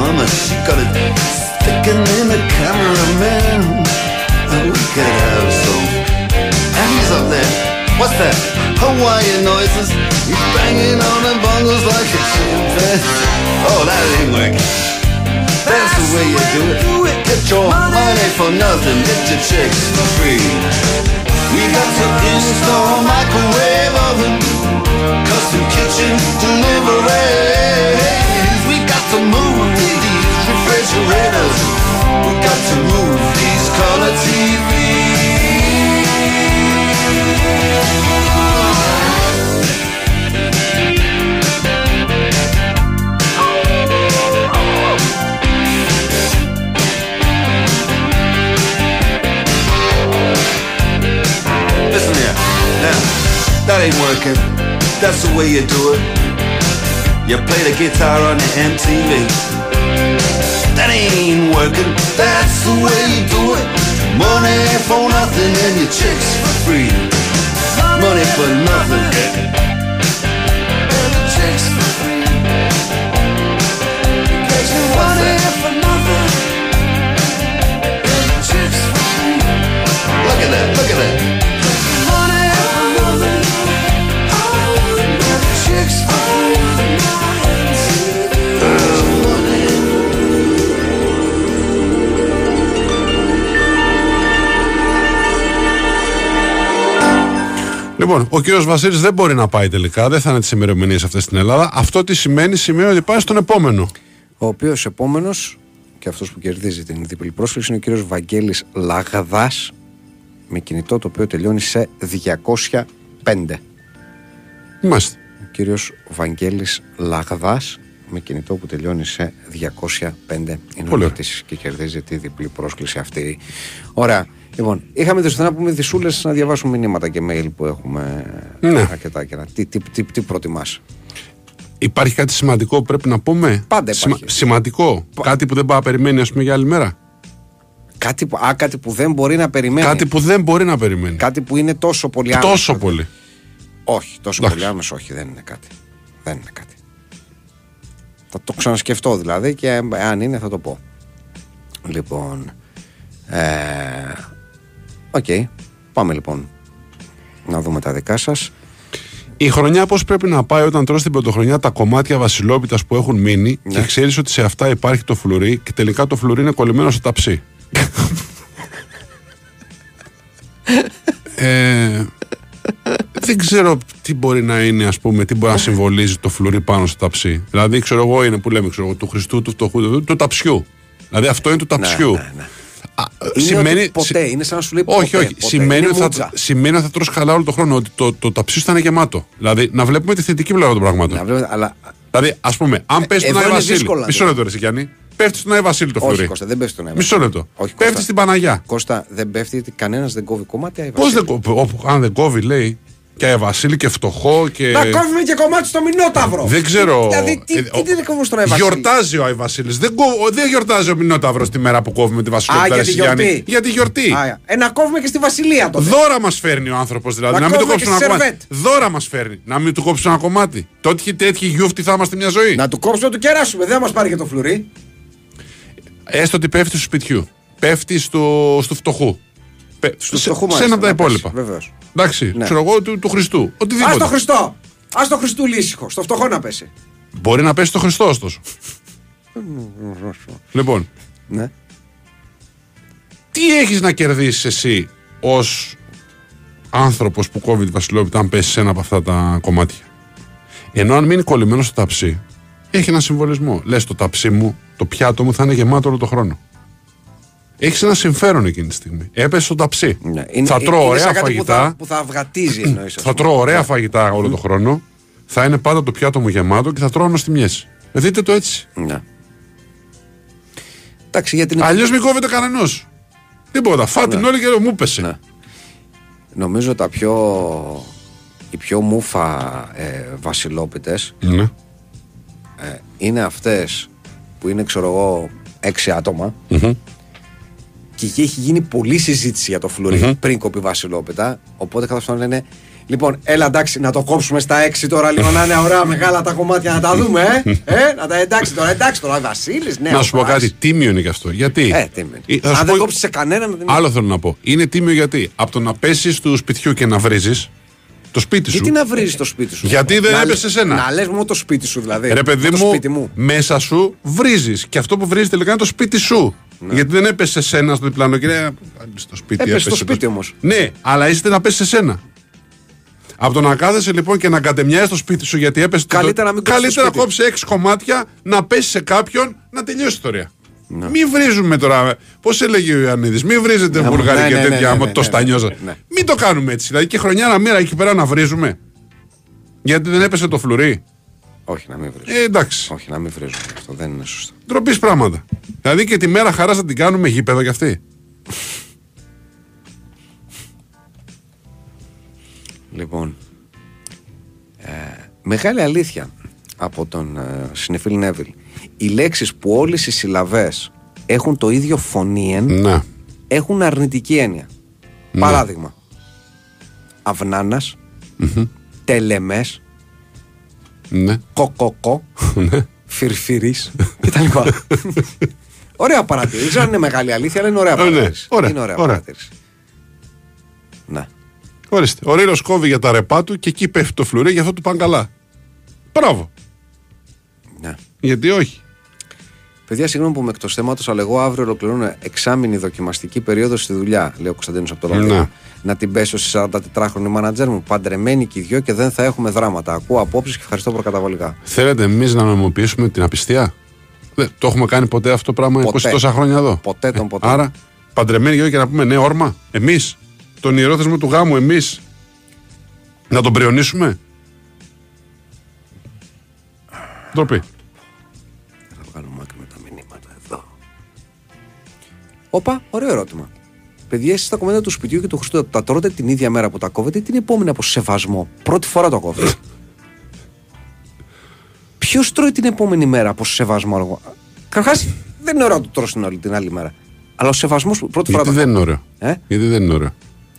Mama, she got it sticking in the cameraman. Oh, we could have some. And he's up there. What's that? Hawaiian noises. He's banging on the bongos like a chimpanzee. Oh, that ain't working. That's the way you do it. Get your money for nothing, get your chicks for free. We got to install microwave oven, custom kitchen deliveries. We got to move these color TVs. Listen here, now, that ain't working. That's the way you do it. You play the guitar on the MTV. That ain't working, that's the way you do it. Money for nothing and your chicks for free. Money for nothing. and chicks for free. Money for nothing. and chicks for free. Look at that, look at that. Λοιπόν, ο κύριος Βασίλης δεν μπορεί να πάει τελικά, δεν θα είναι τις ημερομηνίες αυτές στην Ελλάδα. Αυτό τι σημαίνει, σημαίνει ότι πάει στον επόμενο. Ο οποίος επόμενος και αυτός που κερδίζει την διπλή πρόσκληση είναι ο κύριος Βαγγέλης Λαγαδά με κινητό το οποίο τελειώνει σε 205. Μάλιστα. Ο κύριος Βαγγέλης Λαγδά με κινητό που τελειώνει σε 205 είναι ο Πολύ νικητής και κερδίζει τη διπλή πρόσκληση αυτή. Ωραία. Λοιπόν, είχαμε δει να πούμε δυσούλες να διαβάσουμε μηνύματα και mail που έχουμε Ναι. αρκετά καιρά. Τι, τι, τι, τι προτιμάς; Υπάρχει κάτι σημαντικό που πρέπει να πούμε; Πάντα υπάρχει. σημαντικό; Κάτι που δεν πάει να περιμένει, ας πούμε, για άλλη μέρα; Κάτι που, α, κάτι που δεν μπορεί να περιμένει. Κάτι που δεν μπορεί να περιμένει. Κάτι που είναι τόσο πολύ άμεσο. Τόσο πολύ. Όχι, τόσο Εντάξει. πολύ άμεσο, όχι, δεν είναι κάτι. Δεν είναι κάτι. Θα το ξανασκεφτώ δηλαδή και ε, αν είναι θα το πω. Λοιπόν. Ε, Οκ. Πάμε λοιπόν να δούμε τα δικά σας. Η χρονιά πώς πρέπει να πάει όταν τρως την πρωτοχρονιά τα κομμάτια βασιλόπιτας που έχουν μείνει Ναι. και ξέρεις ότι σε αυτά υπάρχει το φλουρί και τελικά το φλουρί είναι κολλημένο στο ταψί. ε, δεν ξέρω τι μπορεί να είναι, ας πούμε, τι μπορεί να συμβολίζει το φλουρί πάνω στο ταψί. Δηλαδή, ξέρω εγώ, είναι που λέμε, ξέρω εγώ, του Χριστού, του φτωχού, του, του ταψιού. Δηλαδή, αυτό είναι του ταψιού. ναι, ναι. Α, Είναι σημαίνει, ότι ποτέ, είναι σαν να σου λέει όχι, ποτέ, όχι. ποτέ. Σημαίνει, Είναι ότι θα, μούτζα. σημαίνει ότι θα τρως καλά όλο τον χρόνο. Ότι το, το ταψί σου θα είναι γεμάτο. Δηλαδή να βλέπουμε τη θετική πλευρά των πραγμάτων. Να βλέπετε, αλλά Δηλαδή, ας πούμε, αν πέσει εδώ στον Άι είναι Βασίλη. δύσκολα, Μισό δηλαδή. λεπτό, ρε Σικιάννη. Πέφτει στον Άι Βασίλη το όχι φλουρί. Κώστα, δεν πέφτει στον Άι Μισό Βασίλη. λεπτό. Όχι, Πέφτει Κώστα. στην Παναγιά. Κώστα δεν πέφτει γιατί κανένας δεν κόβει κομμάτι. Άι Πώς Βασίλη. δεν κόβει. όπου- Αν δεν κόβει, λέει. Και Άι Βασίλη και φτωχό και. Να κόβουμε και κομμάτι στο Μινόταυρο. Δεν ξέρω. Δηλαδή, τι, Ε, τι, τι δεν κόβουμε στον Άι Βασίλη; Γιορτάζει ο Άι Βασίλης. Δεν, κο- δεν γιορτάζει ο Μινόταυρος τη μέρα που κόβουμε τη Α, Βασιλόπιτα. για ρε τη Σικιάννη. γιορτή. Για τη γιορτή. Α, ε, να κόβουμε και στη Βασιλεία τότε. Δώρα μας φέρνει ο άνθρωπος δηλαδή. Να Να, μην το κόβουμε κόψουμε και ένα στη κομμάτι. Δώρα μας φέρνει. Να μην του κόψουμε ένα κομμάτι. Τότε και τέτοιοι γιούφτοι θα είμαστε μια ζωή. Να του κόψουμε να του κεράσουμε. Δεν θα μας πάρει και το φλουρί. Έστω ότι πέφτει του σπιτιού. Πέφτει στο, στο φτωχού. Πε- Στο σε, φτωχού σε μάλιστα, ένα από τα να πέσει, υπόλοιπα. βεβαίως. Εντάξει, Ναι. ξέρω εγώ του, του Χριστού. Α Οτιδήποτε. το Χριστό. Α το Χριστού λύσυχο. Στο φτωχό να πέσει. Μπορεί να πέσει το Χριστό, ωστόσο. λοιπόν, Ναι. τι έχεις να κερδίσεις εσύ ως άνθρωπος που κόβει τη Βασιλόπιτα, αν πέσεις σε ένα από αυτά τα κομμάτια; Ενώ αν μείνει κολλημένο στο ταψί, έχει ένα συμβολισμό. Λες το ταψί μου, το πιάτο μου θα είναι γεμάτο όλο το χρόνο. Έχεις ένα συμφέρον εκείνη τη στιγμή. Έπεσε στο ταψί. Ναι. Είναι- θα είναι τρώω ωραία σαν κάτι φαγητά. Που θα, που θα αυγατίζει εννοείς, ας Θα πούμε. τρώω ωραία φαγητά όλο τον χρόνο. Θα είναι πάντα το πιάτο μου γεμάτο και θα τρώω νοστιμιές. Ε, Δείτε το έτσι. Ναι. Εντάξει, για την Αλλιώς μην κόβεται κανένα. Τίποτα. Φάτε την όλη και μου πέσε. Ναι. Νομίζω τα πιο. Οι πιο μούφα ε, βασιλόπιτες Ναι. ε, είναι αυτές που είναι ξέρω εγώ έξι άτομα Μμμ. Και εκεί έχει γίνει πολλή συζήτηση για το φλουρι πριν κοπεί βασιλόπιτα οπότε κάθε φορά λένε Λοιπόν, έλα εντάξει να το κόψουμε στα έξι τώρα λίγο να είναι ωραία μεγάλα τα κομμάτια να τα δούμε, ε, ε να τα εντάξει τώρα, εντάξει τώρα, Βασίλης, ναι. να σου πω ο Βάσης. κάτι. Τίμιο είναι και αυτό. Γιατί; Ε, τι με- Ε, θα Αν σου δεν πω- κόψεις σε κανέναν. δεν- Άλλο θέλω να πω. Είναι τίμιο γιατί; Από το να πέσεις του σπιτιού και να βρίζεις το σπίτι σου. Γιατί να βρει το σπίτι σου. Γιατί δεν Να- έπεσε σένα. Να λες μόνο το σπίτι σου δηλαδή. Ρε παιδί το μου, σπίτι μου. μέσα σου βρίζεις. Και αυτό που βρίζεις τελικά είναι το σπίτι σου. Γιατί δεν έπεσε σε σένα στο διπλάνο και λέει, «Α, στο σπίτι. Έπεσε στο το- σπίτι όμως. Ναι, αλλά είστε να πέσει σε σένα. Από το να κάθεσαι λοιπόν και να κατεμιάζει το σπίτι σου γιατί έπεσε. το- Καλύτερα να μην κόψεις το Καλύτερα σπίτι. κόψει έξι κομμάτια, να πέσει σε κάποιον, να τελειώσει η ιστορία. Μην βρίζουμε τώρα. Πώς έλεγε ο Ιωαννίδης, μην βρίζετε Ναι, Βουλγαροί ναι, και ναι, τέτοια ναι, άμα ναι, το ναι, στανιόζα. ναι. Μην το κάνουμε έτσι. Δηλαδή και χρονιά ένα μέρα εκεί πέρα να βρίζουμε. Γιατί δεν έπεσε το φλουρί; Όχι, να μην βρει. Ε, εντάξει. Όχι, να μην βρίζουμε. Αυτό δεν είναι σωστό. Ντροπής πράγματα. Δηλαδή και τη μέρα χαράς θα την κάνουμε γήπεδο κι αυτή. Λοιπόν. Ε, Μεγάλη αλήθεια από τον ε, Συνεφίλ Νέβιλ. Οι λέξεις που όλες οι συλλαβές έχουν το ίδιο φωνήεν Ναι. έχουν αρνητική έννοια. Παράδειγμα. Αυνάνας, τελεμές, Ναι. κοκοκό, φυρφυρής κτλ. ωραία παρατήρηση. Δεν ξέρω αν είναι μεγάλη αλήθεια, αλλά είναι ωραία Ε, ναι. παρατήρηση. Ωραία, Είναι ωραία, ωραία. παρατήρηση. Ναι. Ορίστε. Ο Ρήνος κόβει για τα ρεπά του και εκεί πέφτει το φλουρί, γι' αυτό του πάνε καλά. Μπράβο. Ναι. Γιατί όχι. Παιδιά, συγγνώμη που με εκτός θέματος, αλλά εγώ αύριο ολοκληρώνω εξάμηνη δοκιμαστική περίοδο στη δουλειά, λέει ο Κωνσταντίνος από το ράδιο. Ναι. Να την πέσω στη 44χρονη μάνατζερ μου. Παντρεμένοι και οι δυο και δεν θα έχουμε δράματα. Ακούω απόψεις και ευχαριστώ προκαταβολικά. Θέλετε εμείς να νομιμοποιήσουμε την απιστία; Δεν, το έχουμε κάνει ποτέ αυτό το πράγμα Ποτέ. 20 τόσα χρόνια εδώ; Ποτέ τον ποτέ. Άρα, παντρεμένοι γιο και να πούμε ναι, όρμα. Εμείς. Τον ιερό θεσμό του γάμου, εμείς. Να τον πριονίσουμε; Ντροπή. Όπα, ωραίο ερώτημα. Παιδιά, εσείς τα κομμάτια του σπιτιού και του Χριστού τα τρώτε την ίδια μέρα που τα κόβετε ή την επόμενη από σεβασμό; Πρώτη φορά το κόβετε. Ποιος τρώει την επόμενη μέρα από σεβασμό. εγώ. Καταρχά, δεν είναι ωραίο να το τρώσει την, άλλη- την άλλη μέρα. Αλλά ο σεβασμός πρώτη φορά Γιατί το δεν είναι ωραίο; Ε; Γιατί δεν είναι ωραίο;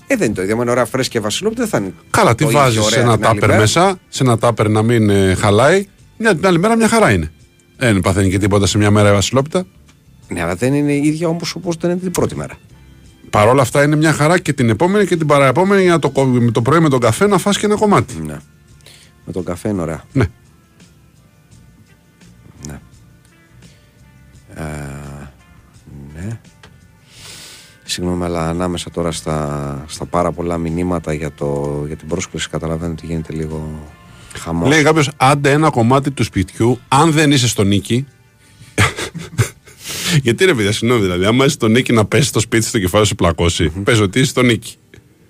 Ε, δεν είναι το ίδιο. Αν είναι ωραία φρέσκια και βασιλόπιτα, δεν θα είναι. Καλά, τι το ίδιο βάζεις σε ωραία ένα την άλλη τάπερ μέρα. μέσα, σε ένα τάπερ να μην ε, χαλάει. Μια την άλλη μέρα μια χαρά είναι. Ε, Δεν παθαίνει και τίποτα σε μια μέρα η βασιλόπιτα. Ναι, αλλά δεν είναι η ίδια όμως όπως δεν είναι την πρώτη μέρα. Παρ' όλα αυτά είναι μια χαρά και την επόμενη και την παραεπόμενη για να το, κόβει με το πρωί με τον καφέ να φας και ένα κομμάτι. Ναι. Με τον καφέ είναι ωραία. Ναι. Ναι. Ε, ναι. Συγγνώμη, αλλά ανάμεσα τώρα στα, στα πάρα πολλά μηνύματα για, το, για την πρόσκληση καταλαβαίνω ότι γίνεται λίγο χαμός. Λέει κάποιος, άντε ένα κομμάτι του σπιτιού, αν δεν είσαι στο νίκη. Γιατί ρε παιδιά, συγγνώμη δηλαδή, άμα είσαι στο νίκη να πέσει το σπίτι στο κεφάλι σου πλακώσει, πες ότι είσαι στο νίκη.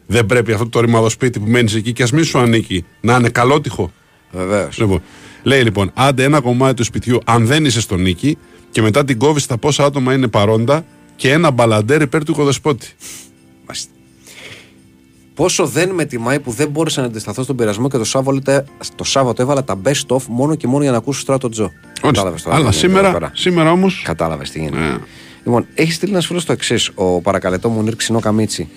Δεν πρέπει αυτό το ρημαδό σπίτι που μένεις εκεί και ας μην σου ανήκει να είναι καλότυχο. Βεβαίως. Λοιπόν, λέει λοιπόν, άντε ένα κομμάτι του σπιτιού, αν δεν είσαι στο νίκη, και μετά την κόβεις στα πόσα άτομα είναι παρόντα και ένα μπαλαντέρ υπέρ του οικοδεσπότη. Πόσο δεν με τιμάει που δεν μπόρεσα να αντισταθώ στον πειρασμό και το Σάββατο, το Σάββατο έβαλα τα best of μόνο και μόνο για να ακούσω στράτο Τζο. Κατάλαβες τώρα. Αλλά τι γίνεται εδώ σήμερα, πέρα. σήμερα όμω. Κατάλαβες τι γίνεται. Λοιπόν, έχεις στείλει ένας φίλος το εξής. Ο παρακαλετό μου Νίρ Ξινό Καμίτσι.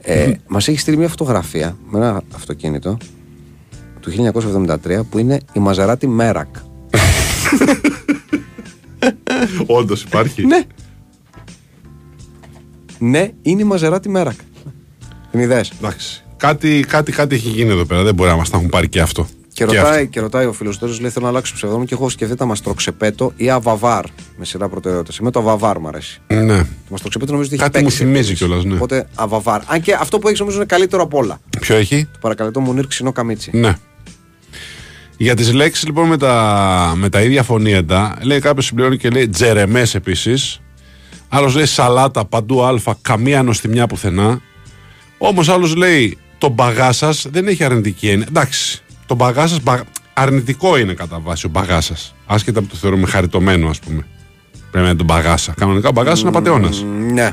Ε, Μας έχει στείλει μια φωτογραφία με ένα αυτοκίνητο του 1973 που είναι η Μαζαράτη Μέρακ. Όντως υπάρχει. ναι. Ναι, είναι η Μαζεράτη Μέρακ. Την ιδέα. Εντάξει. Κάτι, κάτι, κάτι έχει γίνει εδώ πέρα. Δεν μπορεί να μας τα έχουν πάρει και αυτό. Και, Και ρωτάει, αυτό. και ρωτάει ο φίλος του, λέει: Θέλω να αλλάξω ψευδόνιμο και έχω σκεφτεί τα Μαστροξεπέτο ή Αβαβάρ με σειρά προτεραιότητα. Με το Αβαβάρ μου αρέσει. Ναι. Το Μαστροξεπέτο νομίζω ότι έχει Κάτι μου παίξει. θυμίζει επίσης. κιόλας, ναι. Οπότε Αβαβάρ. Αν και αυτό που έχεις νομίζω είναι καλύτερο από όλα. Ποιο έχει; Το παρακαλετό μου Νίρ Ξινό Καμίτσι. Ναι. Για τις λέξεις λοιπόν με τα, με τα ίδια φωνήεντα, λέει κάποιος συμπληρώνει και λέει τζερεμές επίσης. Άλλος λέει σαλάτα παντού α, καμία νοστιμιά πουθενά. Όμως άλλος λέει το μπαγά σας δεν έχει αρνητική έννοια. Εντάξει, το μπαγά σας αρνητικό είναι κατά βάση ο μπαγά σας. Άσχετα που το θεωρούμε χαριτωμένο, ας πούμε. Πρέπει να είναι τον μπαγάσα. Κανονικά ο μπαγάσα είναι απαταιώνα. Ναι.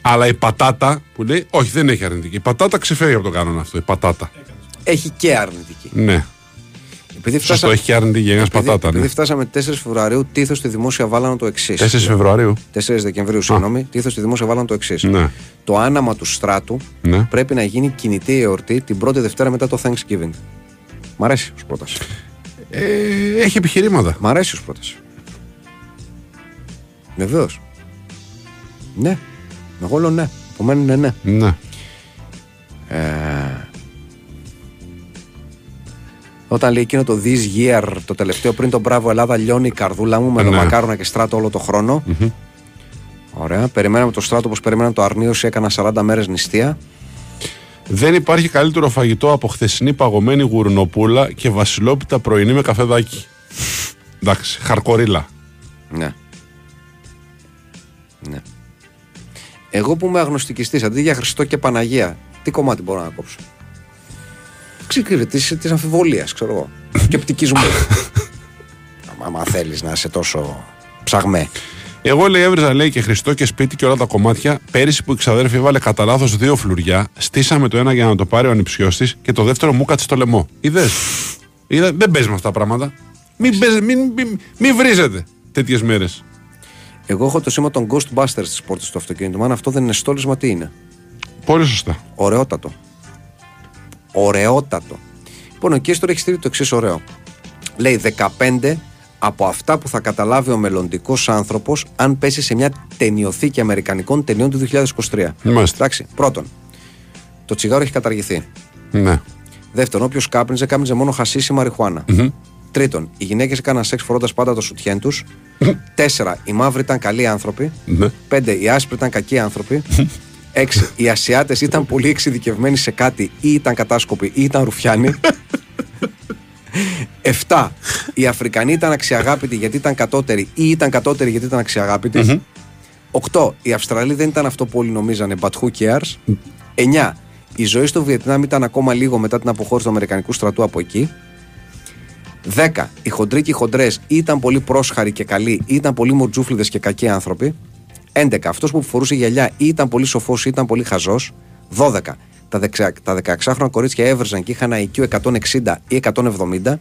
Αλλά η πατάτα που λέει, όχι δεν έχει αρνητική. Η πατάτα ξεφεύγει από τον κανόνα αυτό. Η πατάτα. Έχει και αρνητική. Ναι. Επειδή Σωστό, έχει και αρνητική για επειδή, πατάτα. επειδή Ναι. φτάσαμε 4 Φεβρουαρίου, τίθος στη δημόσια βάλανε το εξής. 4 Φεβρουαρίου; 4 Δεκεμβρίου, συγγνώμη, τίθος στη δημόσια βάλανε το εξής. Ναι. Το άναμα του στράτου Ναι. πρέπει να γίνει κινητή εορτή την πρώτη Δευτέρα μετά το Thanksgiving. Μ' αρέσει ως πρόταση. Ε, έχει επιχειρήματα. Μ' αρέσει ως πρόταση. Βεβαίως. Ναι. Εγώ λέω ναι. Επομένω είναι ναι. Ναι. Ε, όταν λέει εκείνο το This Year, το τελευταίο πριν τον Μπράβο Ελλάδα, λιώνει η καρδούλα μου με το Ναι. μακάρονα και στράτο όλο το χρόνο. Ωραία. Περιμέναμε το στράτο όπως περιμέναμε το Αρνίωση, έκανα 40 μέρες νηστεία. Δεν υπάρχει καλύτερο φαγητό από χθεσινή παγωμένη γουρνοπούλα και βασιλόπιτα πρωινή με καφεδάκι. Εντάξει, χαρκορίλα. Ναι. Ναι. Εγώ που είμαι αγνωστικιστής, αντί για Χριστό και Παναγία, τι κομμάτι μπορώ να κόψω; Ξεκίνησε της της αμφιβολίας, ξέρω εγώ. Σκεπτικισμού. Άμα- Άμα θέλεις να είσαι τόσο ψαγμέ. Εγώ λέει έβριζα λέει και Χριστό και σπίτι και όλα τα κομμάτια. Πέρυσι που η ξαδέρφη έβαλε κατά λάθος δύο φλουριά, στήσαμε το ένα για να το πάρει ο ανυψιό της και το δεύτερο μου κάτσε στο λαιμό. Είδες; Είδα, δεν παίζεις με αυτά τα πράγματα. Μην, παίζει- μην, μην, μην βρίζετε τέτοιες μέρες. Εγώ έχω το σήμα των Ghostbusters στις πόρτες του αυτοκίνητου. Μα αν αυτό δεν είναι στόλισμα, τι είναι; Πολύ σωστά. Ωραιότατο. Ωραιότατο. Λοιπόν, ο Κέστορ έχει στείλει το εξής ωραίο. Λέει 15 από αυτά που θα καταλάβει ο μελλοντικός άνθρωπος αν πέσει σε μια ταινιοθήκη Αμερικανικών ταινιών του 2023. Μάλιστα. Εντάξει. Πρώτον, το τσιγάρο έχει καταργηθεί. Ναι. Δεύτερον, όποιος κάπνιζε, κάπνιζε μόνο χασίσι μαριχουάνα. Τρίτον, οι γυναίκες έκαναν σεξ φορώντας πάντα το σουτιέν τους. Τέσσερα, οι μαύροι ήταν καλοί άνθρωποι. Ναι. Πέντε, οι άσπροι ήταν κακοί άνθρωποι. Έξι, οι Ασιάτες ήταν πολύ εξειδικευμένοι σε κάτι ή ήταν κατάσκοποι ή ήταν ρουφιάνοι. Εφτά, οι Αφρικανοί ήταν αξιαγάπητοι γιατί ήταν κατώτεροι ή ήταν κατώτεροι γιατί ήταν αξιαγάπητοι. Οκτώ, οι Αυστραλοί δεν ήταν αυτό που όλοι νομίζανε, but who cares; Εννιά, η ζωή στο Βιετνάμ ήταν ακόμα λίγο μετά την αποχώρηση του Αμερικανικού στρατού από εκεί. 10. Οι χοντροί και οι χοντρές ήταν πολύ πρόσχαροι και καλοί, ή ήταν πολύ μορτζούφλιδες και κακοί άνθρωποι. 11. Αυτός που φορούσε γυαλιά ή ήταν πολύ σοφός ή ήταν πολύ χαζός. 12. Τα, δεξα, τα 16χρονα κορίτσια έβρεζαν και είχαν IQ 160 ή 170.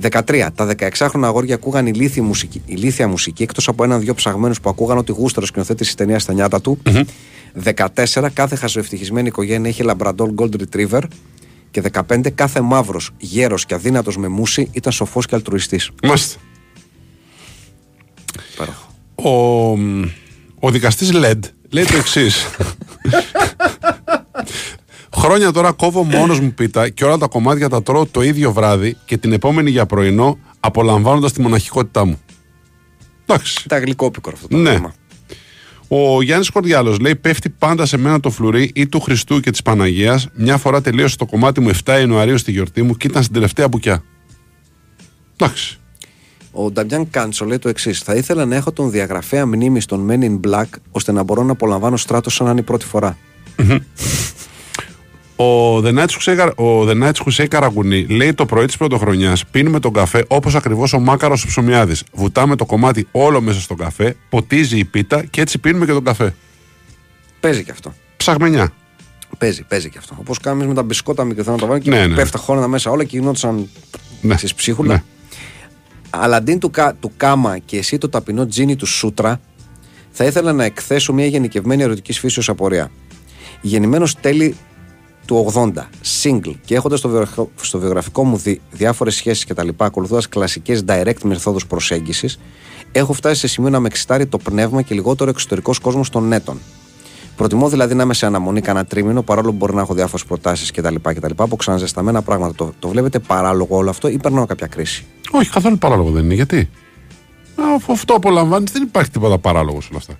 13. Τα 16χρονα αγόρια ακούγαν ηλίθια μουσική, ηλίθια μουσική εκτός από έναν-δυο ψαγμένους που ακούγαν ότι γούσταρος σκηνοθέτης της ταινίας στα νιάτα του. 14. Κάθε χαζοευτυχισμένη οικογένεια είχε λαμπραντόλ Gold Retriever. Και 15. Κάθε μαύρος, γέρος και αδύνατος με μουσι ήταν σοφός και αλτρουιστής. Μάλιστα. Ο, ο δικαστής LED λέει το εξής. Χρόνια τώρα κόβω μόνος μου πίτα και όλα τα κομμάτια τα τρώω το ίδιο βράδυ και την επόμενη για πρωινό απολαμβάνοντας τη μοναχικότητά μου. Εντάξει. Τα γλυκόπικρο αυτό το Ναι. πράγμα. Ο Γιάννης Κορδιάλος λέει: Πέφτει πάντα σε μένα το φλουρί ή του Χριστού και της Παναγίας. Μια φορά τελείωσε το κομμάτι μου 7 Ιανουαρίου στη γιορτή μου και ήταν στην τελευταία μπουκιά. Εντάξει. Ο Νταμπιάν Κάντσο λέει το εξής: Θα ήθελα να έχω τον διαγραφέα μνήμης των Men in Black ώστε να μπορώ να απολαμβάνω στράτος σαν να είναι η πρώτη φορά. Ο The Nights Hussein Καρα- ο The Nights Hussein Καραγκουνή λέει το πρωί της πρωτοχρονιάς πίνουμε τον καφέ όπως ακριβώς ο μάκαρος ο ψωμιάδης. Βουτάμε το κομμάτι όλο μέσα στον καφέ, ποτίζει η πίτα και έτσι πίνουμε και τον καφέ. Παίζει και αυτό. Ψαγμενιά. Παίζει, παίζει και αυτό. Όπως κάνουμε με τα μπισκότα μικρά να τα βάλουμε και Ναι, ναι. πέφτα χώρανα μέσα όλα και γινόντουσαν Ναι. στις ψίχουλα. Ναι. Αλλά αντί του, κα- του κάμα και εσύ το ταπεινό τζίνι του σούτρα, θα ήθελα να εκθέσω μια γενικευμένη ερωτική φύσεω απορία. Γεννημένος τέλη του 80, single και έχοντας στο, βιογραφικό- στο βιογραφικό μου δι, διάφορες σχέσεις κτλ., ακολουθώντας κλασικές direct μεθόδους προσέγγισης, έχω φτάσει σε σημείο να με εξητάρει το πνεύμα και λιγότερο εξωτερικός κόσμος των νέτων. Προτιμώ δηλαδή να είμαι σε αναμονή κανένα τρίμηνο, παρόλο που μπορεί να έχω διάφορες προτάσεις κτλ. κτλ. από ξαναζεσταμένα πράγματα. Το, το βλέπετε παράλογο όλο αυτό ή περνάω κάποια κρίση; Όχι, καθόλου παράλογο δεν είναι. Γιατί; Α, αφού αυτό απολαμβάνεις, δεν υπάρχει τίποτα παράλογο σε όλα αυτά.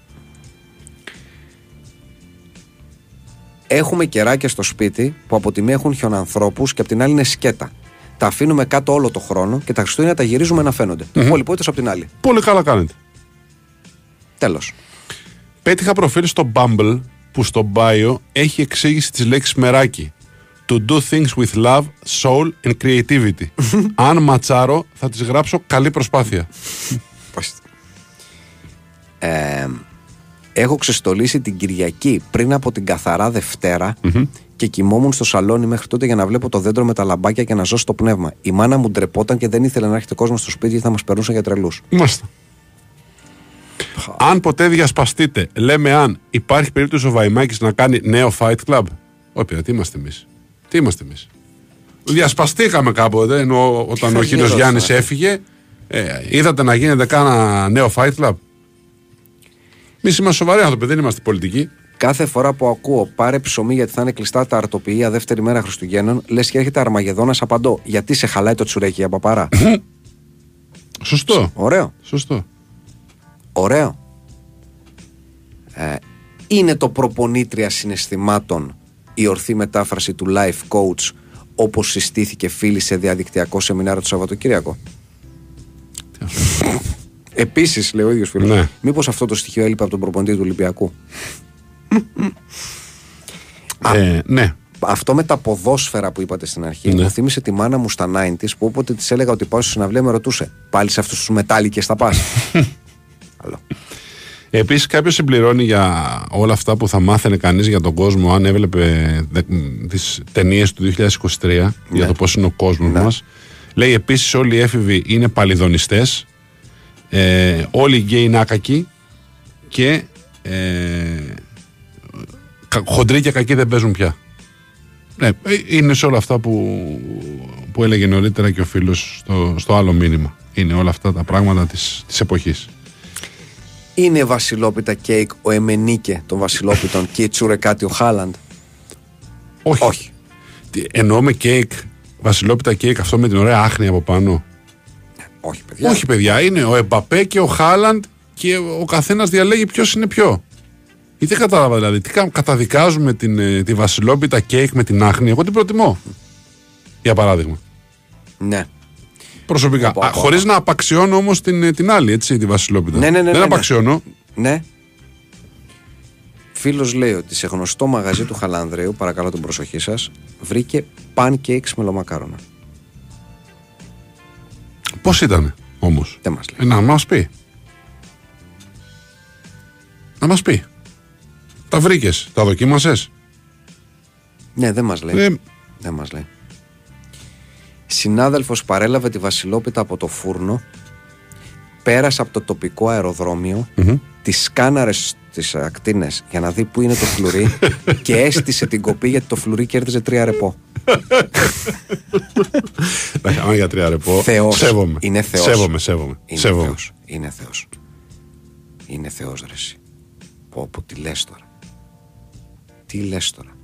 Έχουμε κεράκια στο σπίτι που από τη μία έχουν χιονανθρώπους και από την άλλη είναι σκέτα. Τα αφήνουμε κάτω όλο το χρόνο και τα Χριστούγεννα τα γυρίζουμε να φαίνονται. Mm-hmm. Πολυπόητο από την άλλη. Πολύ καλά κάνετε. Τέλος. Πέτυχα προφίλ στο Bumble που στο bio έχει εξήγηση της λέξης μεράκι. To do things with love, soul and creativity. Αν ματσάρω θα της γράψω καλή προσπάθεια. Ε, έχω ξεστολίσει την Κυριακή πριν από την καθαρά Δευτέρα και κοιμόμουν στο σαλόνι μέχρι τότε για να βλέπω το δέντρο με τα λαμπάκια και να ζω στο πνεύμα. Η μάνα μου ντρεπόταν και δεν ήθελε να έρχεται κόσμος στο σπίτι γιατί θα μας περνούσαν για τρελούς. Μάλιστα. Αν ποτέ διασπαστείτε, λέμε αν υπάρχει περίπτωση ο Βαϊμάκης να κάνει νέο fight club. Όχι, παιδιά, τι είμαστε εμείς. Τι είμαστε εμείς. Διασπαστήκαμε κάποτε ενώ όταν ο κύριος Γύρω Γιάννης στα. έφυγε. Ε, είδατε να γίνεται κάνα νέο fight club; Εμείς είμαστε σοβαροί άνθρωποι, δεν είμαστε πολιτικοί. Κάθε φορά που ακούω πάρε ψωμί γιατί θα είναι κλειστά τα αρτοποιεία δεύτερη μέρα Χριστουγέννων, λες και έρχεται Αρμαγεδόνας, απαντώ. Γιατί σε χαλάει το τσουρέκι για παπαρά. Σωστό. Ωραίο. Σωστό. Ωραίο. Ε, είναι το προπονήτρια συναισθημάτων η ορθή μετάφραση του life coach όπως συστήθηκε φίλη σε διαδικτυακό σεμινάριο το Σαββατοκύριακο; Επίσης, λέει ο ίδιος φίλος, Ναι. μήπως αυτό το στοιχείο έλειπε από τον προπονητή του Ολυμπιακού; Ε, ναι. Αυτό με τα ποδόσφαιρα που είπατε στην αρχή Ναι. μου θύμισε τη μάνα μου στα 90s που όποτε της έλεγα ότι πάω στη συναυλία με ρωτούσε πάλι σε αυτούς τους μετάλλικες θα πας; Άλλο. Επίσης, κάποιος συμπληρώνει για όλα αυτά που θα μάθαινε κανείς για τον κόσμο αν έβλεπε τις ταινίες του 2023 για το πώς είναι ο κόσμος Ναι. μας. Λέει επίσης όλοι οι έφηβοι είναι παλιδονιστές. Ε, όλοι οι γκέι είναι άκακοι και ε, κα- χοντροί και κακοί δεν παίζουν πια. Ναι, ε, είναι σε όλα αυτά που, που έλεγε νωρίτερα και ο φίλος στο, στο άλλο μήνυμα. Είναι όλα αυτά τα πράγματα της, της εποχής. Είναι βασιλόπιτα κέικ ο Εμενίκε των βασιλόπιτων και η τσουρεκάτη ο Χάλαντ; Όχι. Όχι. Τι, Εννοούμε κέικ, βασιλόπιτα κέικ αυτό με την ωραία άχνη από πάνω. Όχι, παιδιά. Όχι, παιδιά, είναι ο Εμπαπέ και ο Χάλαντ και ο καθένας διαλέγει ποιος είναι ποιος. Ή δεν κατάλαβα δηλαδή. Τι κα- καταδικάζουμε την, ε, τη βασιλόπιτα κέικ με την άχνη. Εγώ την προτιμώ. Για παράδειγμα. Ναι. Προσωπικά. Οπα, οπα, Χωρίς να απαξιώνω όμως την, ε, την άλλη, έτσι, τη βασιλόπιτα. Ναι, ναι, ναι, δεν ναι, ναι. απαξιώνω. Ναι. Φίλος λέει ότι σε γνωστό μαγαζί του Χαλανδρέου, παρακαλώ την προσοχή σας, βρήκε pancakes με λομακάρονα. Πώς ήταν όμως; Δεν μας λέει. να μας πει. Να μας πει. Τα βρήκες, τα δοκίμασες; Ναι, δεν μας λέει. Ε, Δεν μας λέει. Συνάδελφος παρέλαβε τη Βασιλόπιτα από το φούρνο, πέρασε από το τοπικό αεροδρόμιο, τη σκάναρε στις ακτίνες για να δει πού είναι το φλουρί και έστησε την κοπή γιατί το φλουρί κέρδιζε τρία ρεπό. Εντάξει, άμα για τρία ρεπό. Θεός. Σέβομαι. Είναι Θεός. Σέβομαι, σέβομαι. Είναι σέβομαι. Θεός. Είναι Θεός. Είναι Θεός ρε εσύ. Πω πω τι λες τώρα. Τι λες τώρα.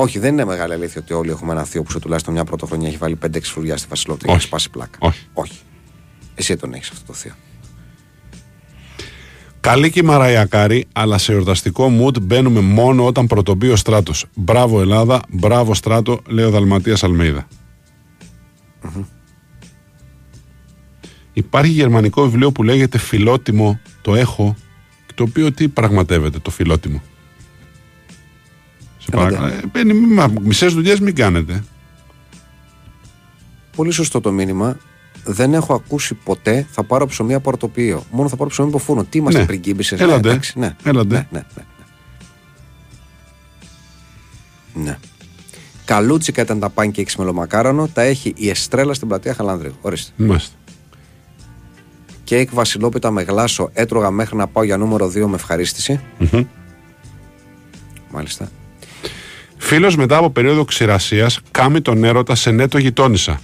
Όχι, δεν είναι μεγάλη αλήθεια ότι όλοι έχουμε ένα θείο που σε τουλάχιστον μια πρωτοχρονιά έχει βάλει 5-6 φλουριά στη Βασιλόπιτα και Όχι. έχει σπάσει πλάκα. Όχι. Όχι. Εσύ τον έχεις αυτό το θείο. Καλή και η Μαράια Κάρη, αλλά σε εορταστικό mood μπαίνουμε μόνο όταν πρωτομπεί ο στράτος. Μπράβο Ελλάδα, μπράβο στράτο, λέει ο Δαλματίας Αλμέιδα. Υπάρχει γερμανικό βιβλίο που λέγεται Φιλότιμο, το έχω, το οποίο τι πραγματεύεται το φιλότιμο; Σε Έλατε. παρακαλώ. Ε, μπαίνει, μη- μα, μισές δουλειές μην κάνετε. Πολύ σωστό το μήνυμα. Δεν έχω ακούσει ποτέ θα πάρω ψωμί από ορτοπείο. Μόνο θα πάρω ψωμί από φούρνο. Τι είμαστε Ναι. πριγκίμπησες. Έλατε. Ναι, εντάξει, ναι. Έλατε. Ναι, ναι, ναι, ναι. ναι. Καλούτσικα ήταν τα pancakes με λομακάρονο. Τα έχει η Εστρέλα στην πλατεία Χαλανδρίου. Ορίστε. Είμαστε. Κέικ βασιλόπιτα με γλάσο έτρωγα μέχρι να πάω για νούμερο 2 με ευχαρίστηση. Μμμ. Μάλιστα. Φίλος μετά από περίοδο ξηρασίας κάμει τον έρωτα σε νέτο γειτόνισσα.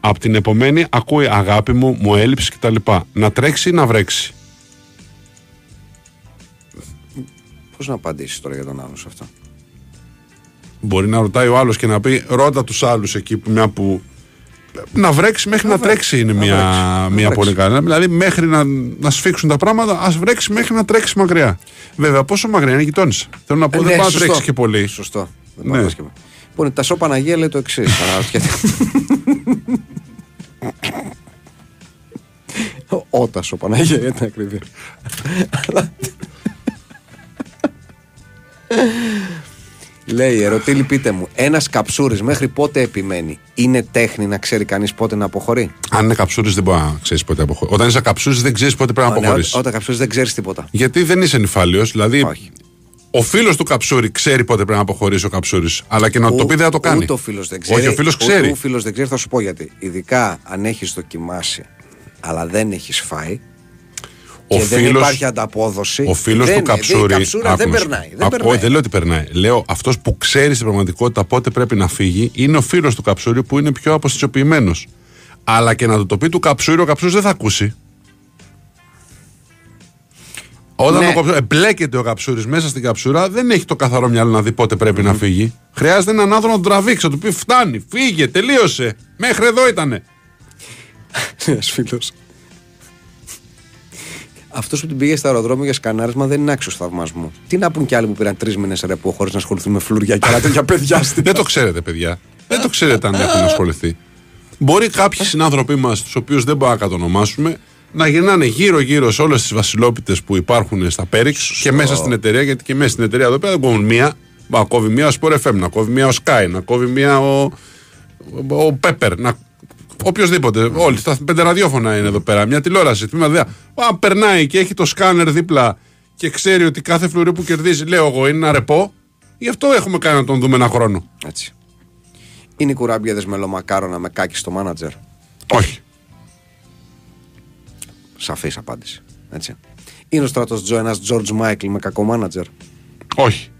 Απ' την επομένη ακούει αγάπη μου, μου έλειψες κτλ. Να τρέξει ή να βρέξει; Πώς να απαντήσεις τώρα για τον άλλο σε αυτό; Μπορεί να ρωτάει ο άλλος και να πει ρώτα τους άλλους εκεί που μια που... Να βρέξει μέχρι να, τρέξει είναι μια, βρέξει. Να μια βρέξει. πολύ καλή. Δηλαδή μέχρι να, να σφίξουν τα πράγματα, ας βρέξει μέχρι να τρέξει μακριά. Βέβαια, πόσο μακριά είναι η γειτόνισσα; Θέλω να πω, Ε, δεν ναι, πάει να σωστό. τρέξει και πολύ. Σωστό. Δεν Ναι. πάω να σκεφτώ. Λοιπόν, η Τασό Παναγία λέει το εξής. Αναρωτιέται. Ο Τασό Παναγία για την ακριβή. Λέει, ερωτήλη πείτε μου, ένας καψούρης μέχρι πότε επιμένει; Είναι τέχνη να ξέρει κανείς πότε να αποχωρεί; Αν είναι καψούρης, δεν μπορεί να ξέρεις πότε αποχωρεί. Όταν είσαι καψούρης, δεν ξέρεις πότε πρέπει να Ω, ναι, αποχωρήσεις. ό- Όταν καψούρης δεν ξέρεις τίποτα. Γιατί δεν είσαι νυφάλιος. Δηλαδή, Όχι. Ο φίλος του καψούρη ξέρει πότε πρέπει να αποχωρήσει ο καψούρης. Αλλά και να του το πει δεν θα το κάνει. Ούτε ο φίλος δεν ξέρει. Όχι, ο φίλος ούτε ξέρει. Ο φίλος δεν ξέρει, θα σου πω γιατί. Ειδικά αν έχεις δοκιμάσει, αλλά δεν έχεις φάει. Ο και δεν φίλος- υπάρχει ανταπόδοση. Ο φίλος δεν- του καψούρη. Η καψούρα δεν άκου να σου περνάει. πω. Δεν Α, περνάει. Όχι, δεν λέω ότι περνάει. Λέω αυτός που ξέρει στην πραγματικότητα πότε πρέπει να φύγει είναι ο φίλος του καψούρη που είναι πιο αποστησιοποιημένο. Αλλά και να του το πει του καψούρη, ο καψούρης δεν θα ακούσει. Όταν Ναι. ο καψούρη, εμπλέκεται ο καψούρης μέσα στην καψούρα, δεν έχει το καθαρό μυαλό να δει πότε πρέπει να φύγει. Χρειάζεται έναν άνθρωπο να τον τραβήξει, να του πει φτάνει, φύγε, τελείωσε. Μέχρι εδώ ήτανε. Ένας φίλος. Αυτός που την πήγε στο αεροδρόμιο για σκανάρισμα δεν είναι άξιος θαυμασμού. Τι να πούν κι άλλοι που πήραν τρεις μήνες ρεπό χωρίς να ασχοληθούν με φλουριά και άλλα τέτοια παιδιά στην. Δεν το ξέρετε, παιδιά. Δεν το ξέρετε αν έχουν ασχοληθεί. Μπορεί κάποιοι συνάνθρωποι μας, τους οποίους δεν μπορούμε να κατονομάσουμε, να γυρνάνε γύρω-γύρω σε όλες τις βασιλόπιτες που υπάρχουν στα Πέριξ και μέσα στην εταιρεία, γιατί και μέσα στην εταιρεία εδώ πέρα δεν κόβουν μία. Μα κόβει μία ο Sport FM, να κόβει μία ο Sky, να κόβει μία ο, ο Pepper, να Οποιοδήποτε. Όλοι. Τα πέντε ραδιόφωνα είναι εδώ πέρα. Μια τηλεόραση. Τμήμα δέα. Αν περνάει και έχει το σκάνερ δίπλα και ξέρει ότι κάθε φλουρί που κερδίζει, λέω εγώ, είναι ένα ρεπό, γι' αυτό έχουμε κάνει να τον δούμε ένα χρόνο. Έτσι. Είναι οι κουράμπιεδες μελομακάρονα με κάκι στο μάνατζερ. Όχι. Σαφής απάντηση. Έτσι. Είναι ο στράτος Τζο ένας George Michael με κακό μάνατζερ. Όχι.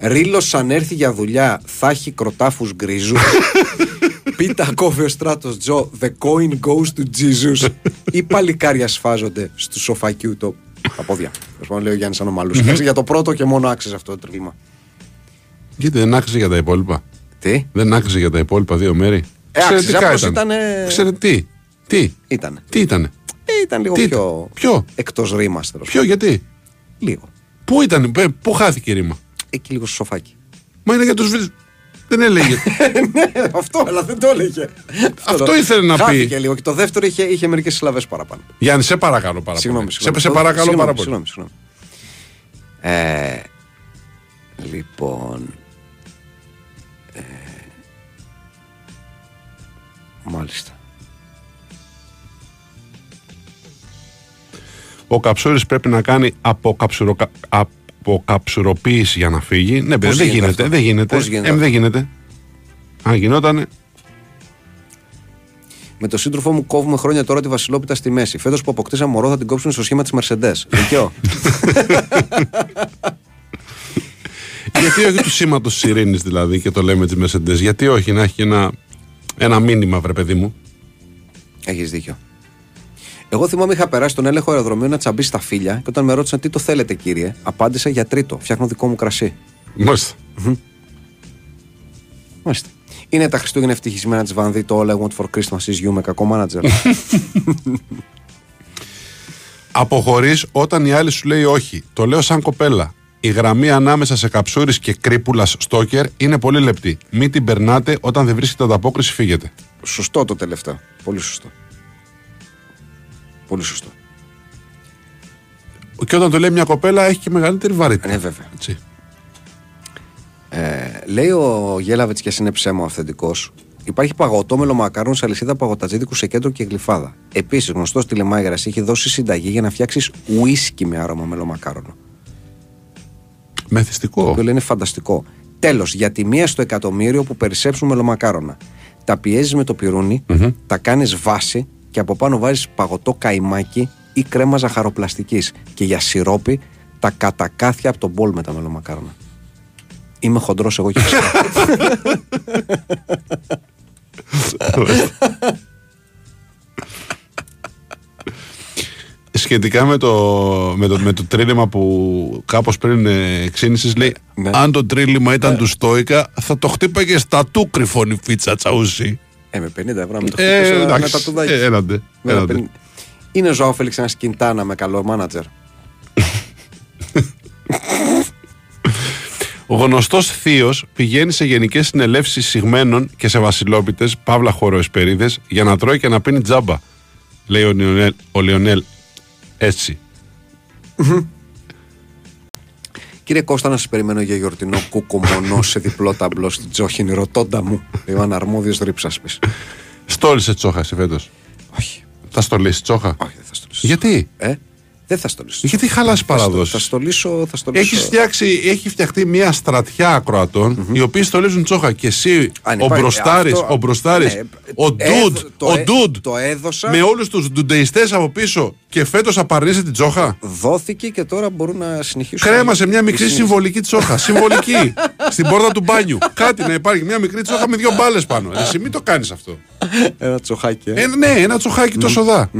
Ρίλος αν έρθει για δουλειά θα έχει κροτάφους γκρίζους. Πίτα κόβει ο στράτος Τζο The coin goes to Jesus. Ή παλικάρια σφάζονται στου σοφακιού το. Τα πόδια. Τέλος πάντων, λέει ο Γιάννης Ανομαλού. για το πρώτο και μόνο άξιζε αυτό το τρίλημα. Γιατί δεν άξιζε για τα υπόλοιπα. Τι; Δεν άξιζε για τα υπόλοιπα δύο μέρη. Ε, άξιζε, Εξαιρετικά απλώς ήταν. ήτανε- Ξέρετε τι. Τι. Ήτανε. Τι ήτανε; Ε, ήταν λίγο Τι πιο. Ποιο; Εκτός ρήμας. τέλος Ποιο, γιατί; Λίγο. Πού ήταν, πε- πού χάθηκε η ρήμα; Εκεί λίγο στο σοφάκι. Μα είναι για τους βίλου. Δεν έλεγε. ναι, αυτό, αλλά δεν το έλεγε. Αυτό το- ήθελε να πει. Χάθηκε λίγο. Και το δεύτερο είχε, είχε μερικές συλλαβές παραπάνω. Γιάννη, σε παρακαλώ πάρα Συγγνώμη, πολύ. συγγνώμη. Σε, σε Το- παρακαλώ συγγνώμη, πάρα πολύ. Συγγνώμη, συγγνώμη. Ε, λοιπόν. Μάλιστα. Ο καψούρης πρέπει να κάνει αποκαψουροκα... αποκαψουροποίηση για να φύγει. Ναι, παιδί, Πώς δεν γίνεται γίνεται. αυτό; Δεν γίνεται. Πώς γίνεται Ε, αυτό; δεν γίνεται. Αν γινότανε. Με τον σύντροφό μου κόβουμε χρόνια τώρα τη Βασιλόπιτα στη μέση. Φέτος που αποκτήσαμε μωρό θα την κόψουμε στο σχήμα της Mercedes. Δικαιώ. Γιατί όχι του σήματος της ειρήνης δηλαδή και το λέμε της Mercedes; Γιατί όχι να έχει και ένα, ένα μήνυμα, βρε παιδί μου. Έχεις δίκιο. Εγώ θυμάμαι είχα περάσει τον έλεγχο αεροδρομίου να τσαμπεί στα φίλια και όταν με ρώτησαν τι το θέλετε κύριε, απάντησα για τρίτο. Φτιάχνω δικό μου κρασί. Μάλιστα. Μάλιστα. Είναι τα Χριστούγεννα ευτυχισμένα της Βανδύ το All I Want for Christmas is You με κακό μάνατζερ. Αποχωρείς όταν η άλλη σου λέει όχι. Το λέω σαν κοπέλα. Η γραμμή ανάμεσα σε καψούρη και κρύπουλας στόκερ είναι πολύ λεπτή. Μην την περνάτε όταν δεν βρίσκεται ανταπόκριση, φύγετε. σωστό το τελευταίο. Πολύ σωστό. Πολύ σωστό. Και όταν το λέει μια κοπέλα, έχει και μεγαλύτερη βαρύτητα. Ναι, βέβαια. Έτσι. Ε, λέει ο Γέλαβετς και εσύ είναι ψέμα αυθεντικός. Υπάρχει παγωτό μελομακάρον σε αλυσίδα παγωτατζίδικου σε κέντρο και γλυφάδα. Επίσης, γνωστός τηλεμάγερα έχει δώσει συνταγή για να φτιάξεις ουίσκι με άρωμα μελομακάρονο. Μεθυστικό. Το οποίο είναι φανταστικό. Τέλος, για τη μία στο εκατομμύριο που περισσέψουν μελομακάρονα. Τα πιέζεις με το πυρουνι τα κάνεις βάση και από πάνω βάζεις παγωτό καϊμάκι ή κρέμα ζαχαροπλαστικής. Και για σιρόπι τα κατακάθια από τον μπολ με τα μελομακάρονα. Είμαι χοντρός εγώ και Σχετικά με το, με το, με το τρίλημα που κάπως πριν ε, ξύνησες λέει Ναι. αν το τρίλημα ήταν του Στόικα θα το χτύπαγες στα του κρυφών η φίτσα τσαούσι. Ε, με 50 ευρώ με το Ε, χτυπήσω ένα εντάξει. τατουδάκι. Ε, έλατε, Με έλατε. 50. Είναι ο Ζωάο Φέληξ ένας κιντάνα με καλό μάνατζερ. Ο γνωστός θείος πηγαίνει σε γενικές συνελεύσεις συγμένων και σε βασιλόπιτες, παύλα χωροεσπερίδες, για να τρώει και να πίνει τζάμπα. Λέει ο Λιονέλ, ο Λιονέλ έτσι. Κύριε Κώστα, να σας περιμένω για γιορτινό κούκο μονό σε διπλό ταμπλό στην Τζόχινη. Ρωτώντα μου. Λέει ο αναρμόδιο ρήψασπης. Στόλισε τσόχα εσύ φέτος. Όχι. Θα στολίσεις τσόχα; Όχι, δεν θα στολίσω. Γιατί; Ε, δεν θα στολίσω. Γιατί χαλάσει Θα, στο, παραδόσεις. θα στολίσω. Θα στολίσω. Έχει φτιάξει, έχει φτιαχτεί μια στρατιά ακροατών, οι οποίοι στολίζουν τσόχα και εσύ, Αν ο υπάρχει- Μπροστάρη, αυτό- ο Μπροστάρης, ναι, ο έδω- Ντούντ, το ο έ- Ντούντ, το έδωσα. με όλους τους ντουντεϊστές από πίσω και φέτος απαρνείσαι την τσόχα; Δόθηκε και τώρα μπορούν να συνεχίσουν. Κρέμασε μια μικρή Οι συνεχ- συμβολική τσόχα. Συμβολική. στην πόρτα του μπάνιου. Κάτι να υπάρχει. Μια μικρή τσόχα με δύο μπάλες πάνω. Εσύ μην το κάνεις αυτό. Ένα τσοχάκι. Ε. Ε, ναι, ένα τσοχάκι τόσο δά.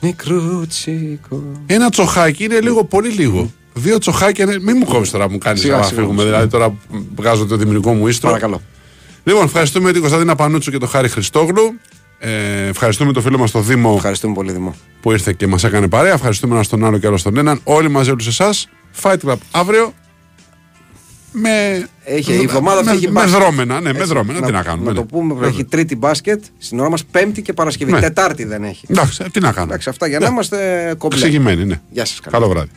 Μικρούτσικο. Ένα τσοχάκι είναι λίγο, πολύ λίγο. Δύο τσοχάκια είναι. Μην μου κόβει τώρα, μου κάνεις Σιγά, να σιγά, φύγουμε. σιγά. Δηλαδή τώρα βγάζω το δημιουργικό μου ίστρο. Παρακαλώ. Λοιπόν, ευχαριστούμε την Κωνσταντίνα Πανούτσου και τον Χάρη Χριστόγλου. Ε, ευχαριστούμε τον φίλο μας τον Δήμο Ευχαριστούμε πολύ, Δημό. που ήρθε και μας έκανε παρέα. Ευχαριστούμε ένα στον άλλο και άλλο στον έναν. Όλοι μαζί, όλους εσάς. Fight Club αύριο. Με, Έχει, η εβδομάδα με, θα έχει με μπάσκετ. δρόμενα, ναι, με Έτσι, δρόμενα. Τι να κάνουμε. Να ναι. το πούμε, Βέβαια. έχει τρίτη μπάσκετ στην ώρα μας Πέμπτη και Παρασκευή. Ναι. Τετάρτη δεν έχει. Εντάξει, τι να κάνουμε. Εντάξει, αυτά για να είμαστε κομπλέ. Εξηγημένοι, ναι. Γεια σας, καλά. Καλό βράδυ.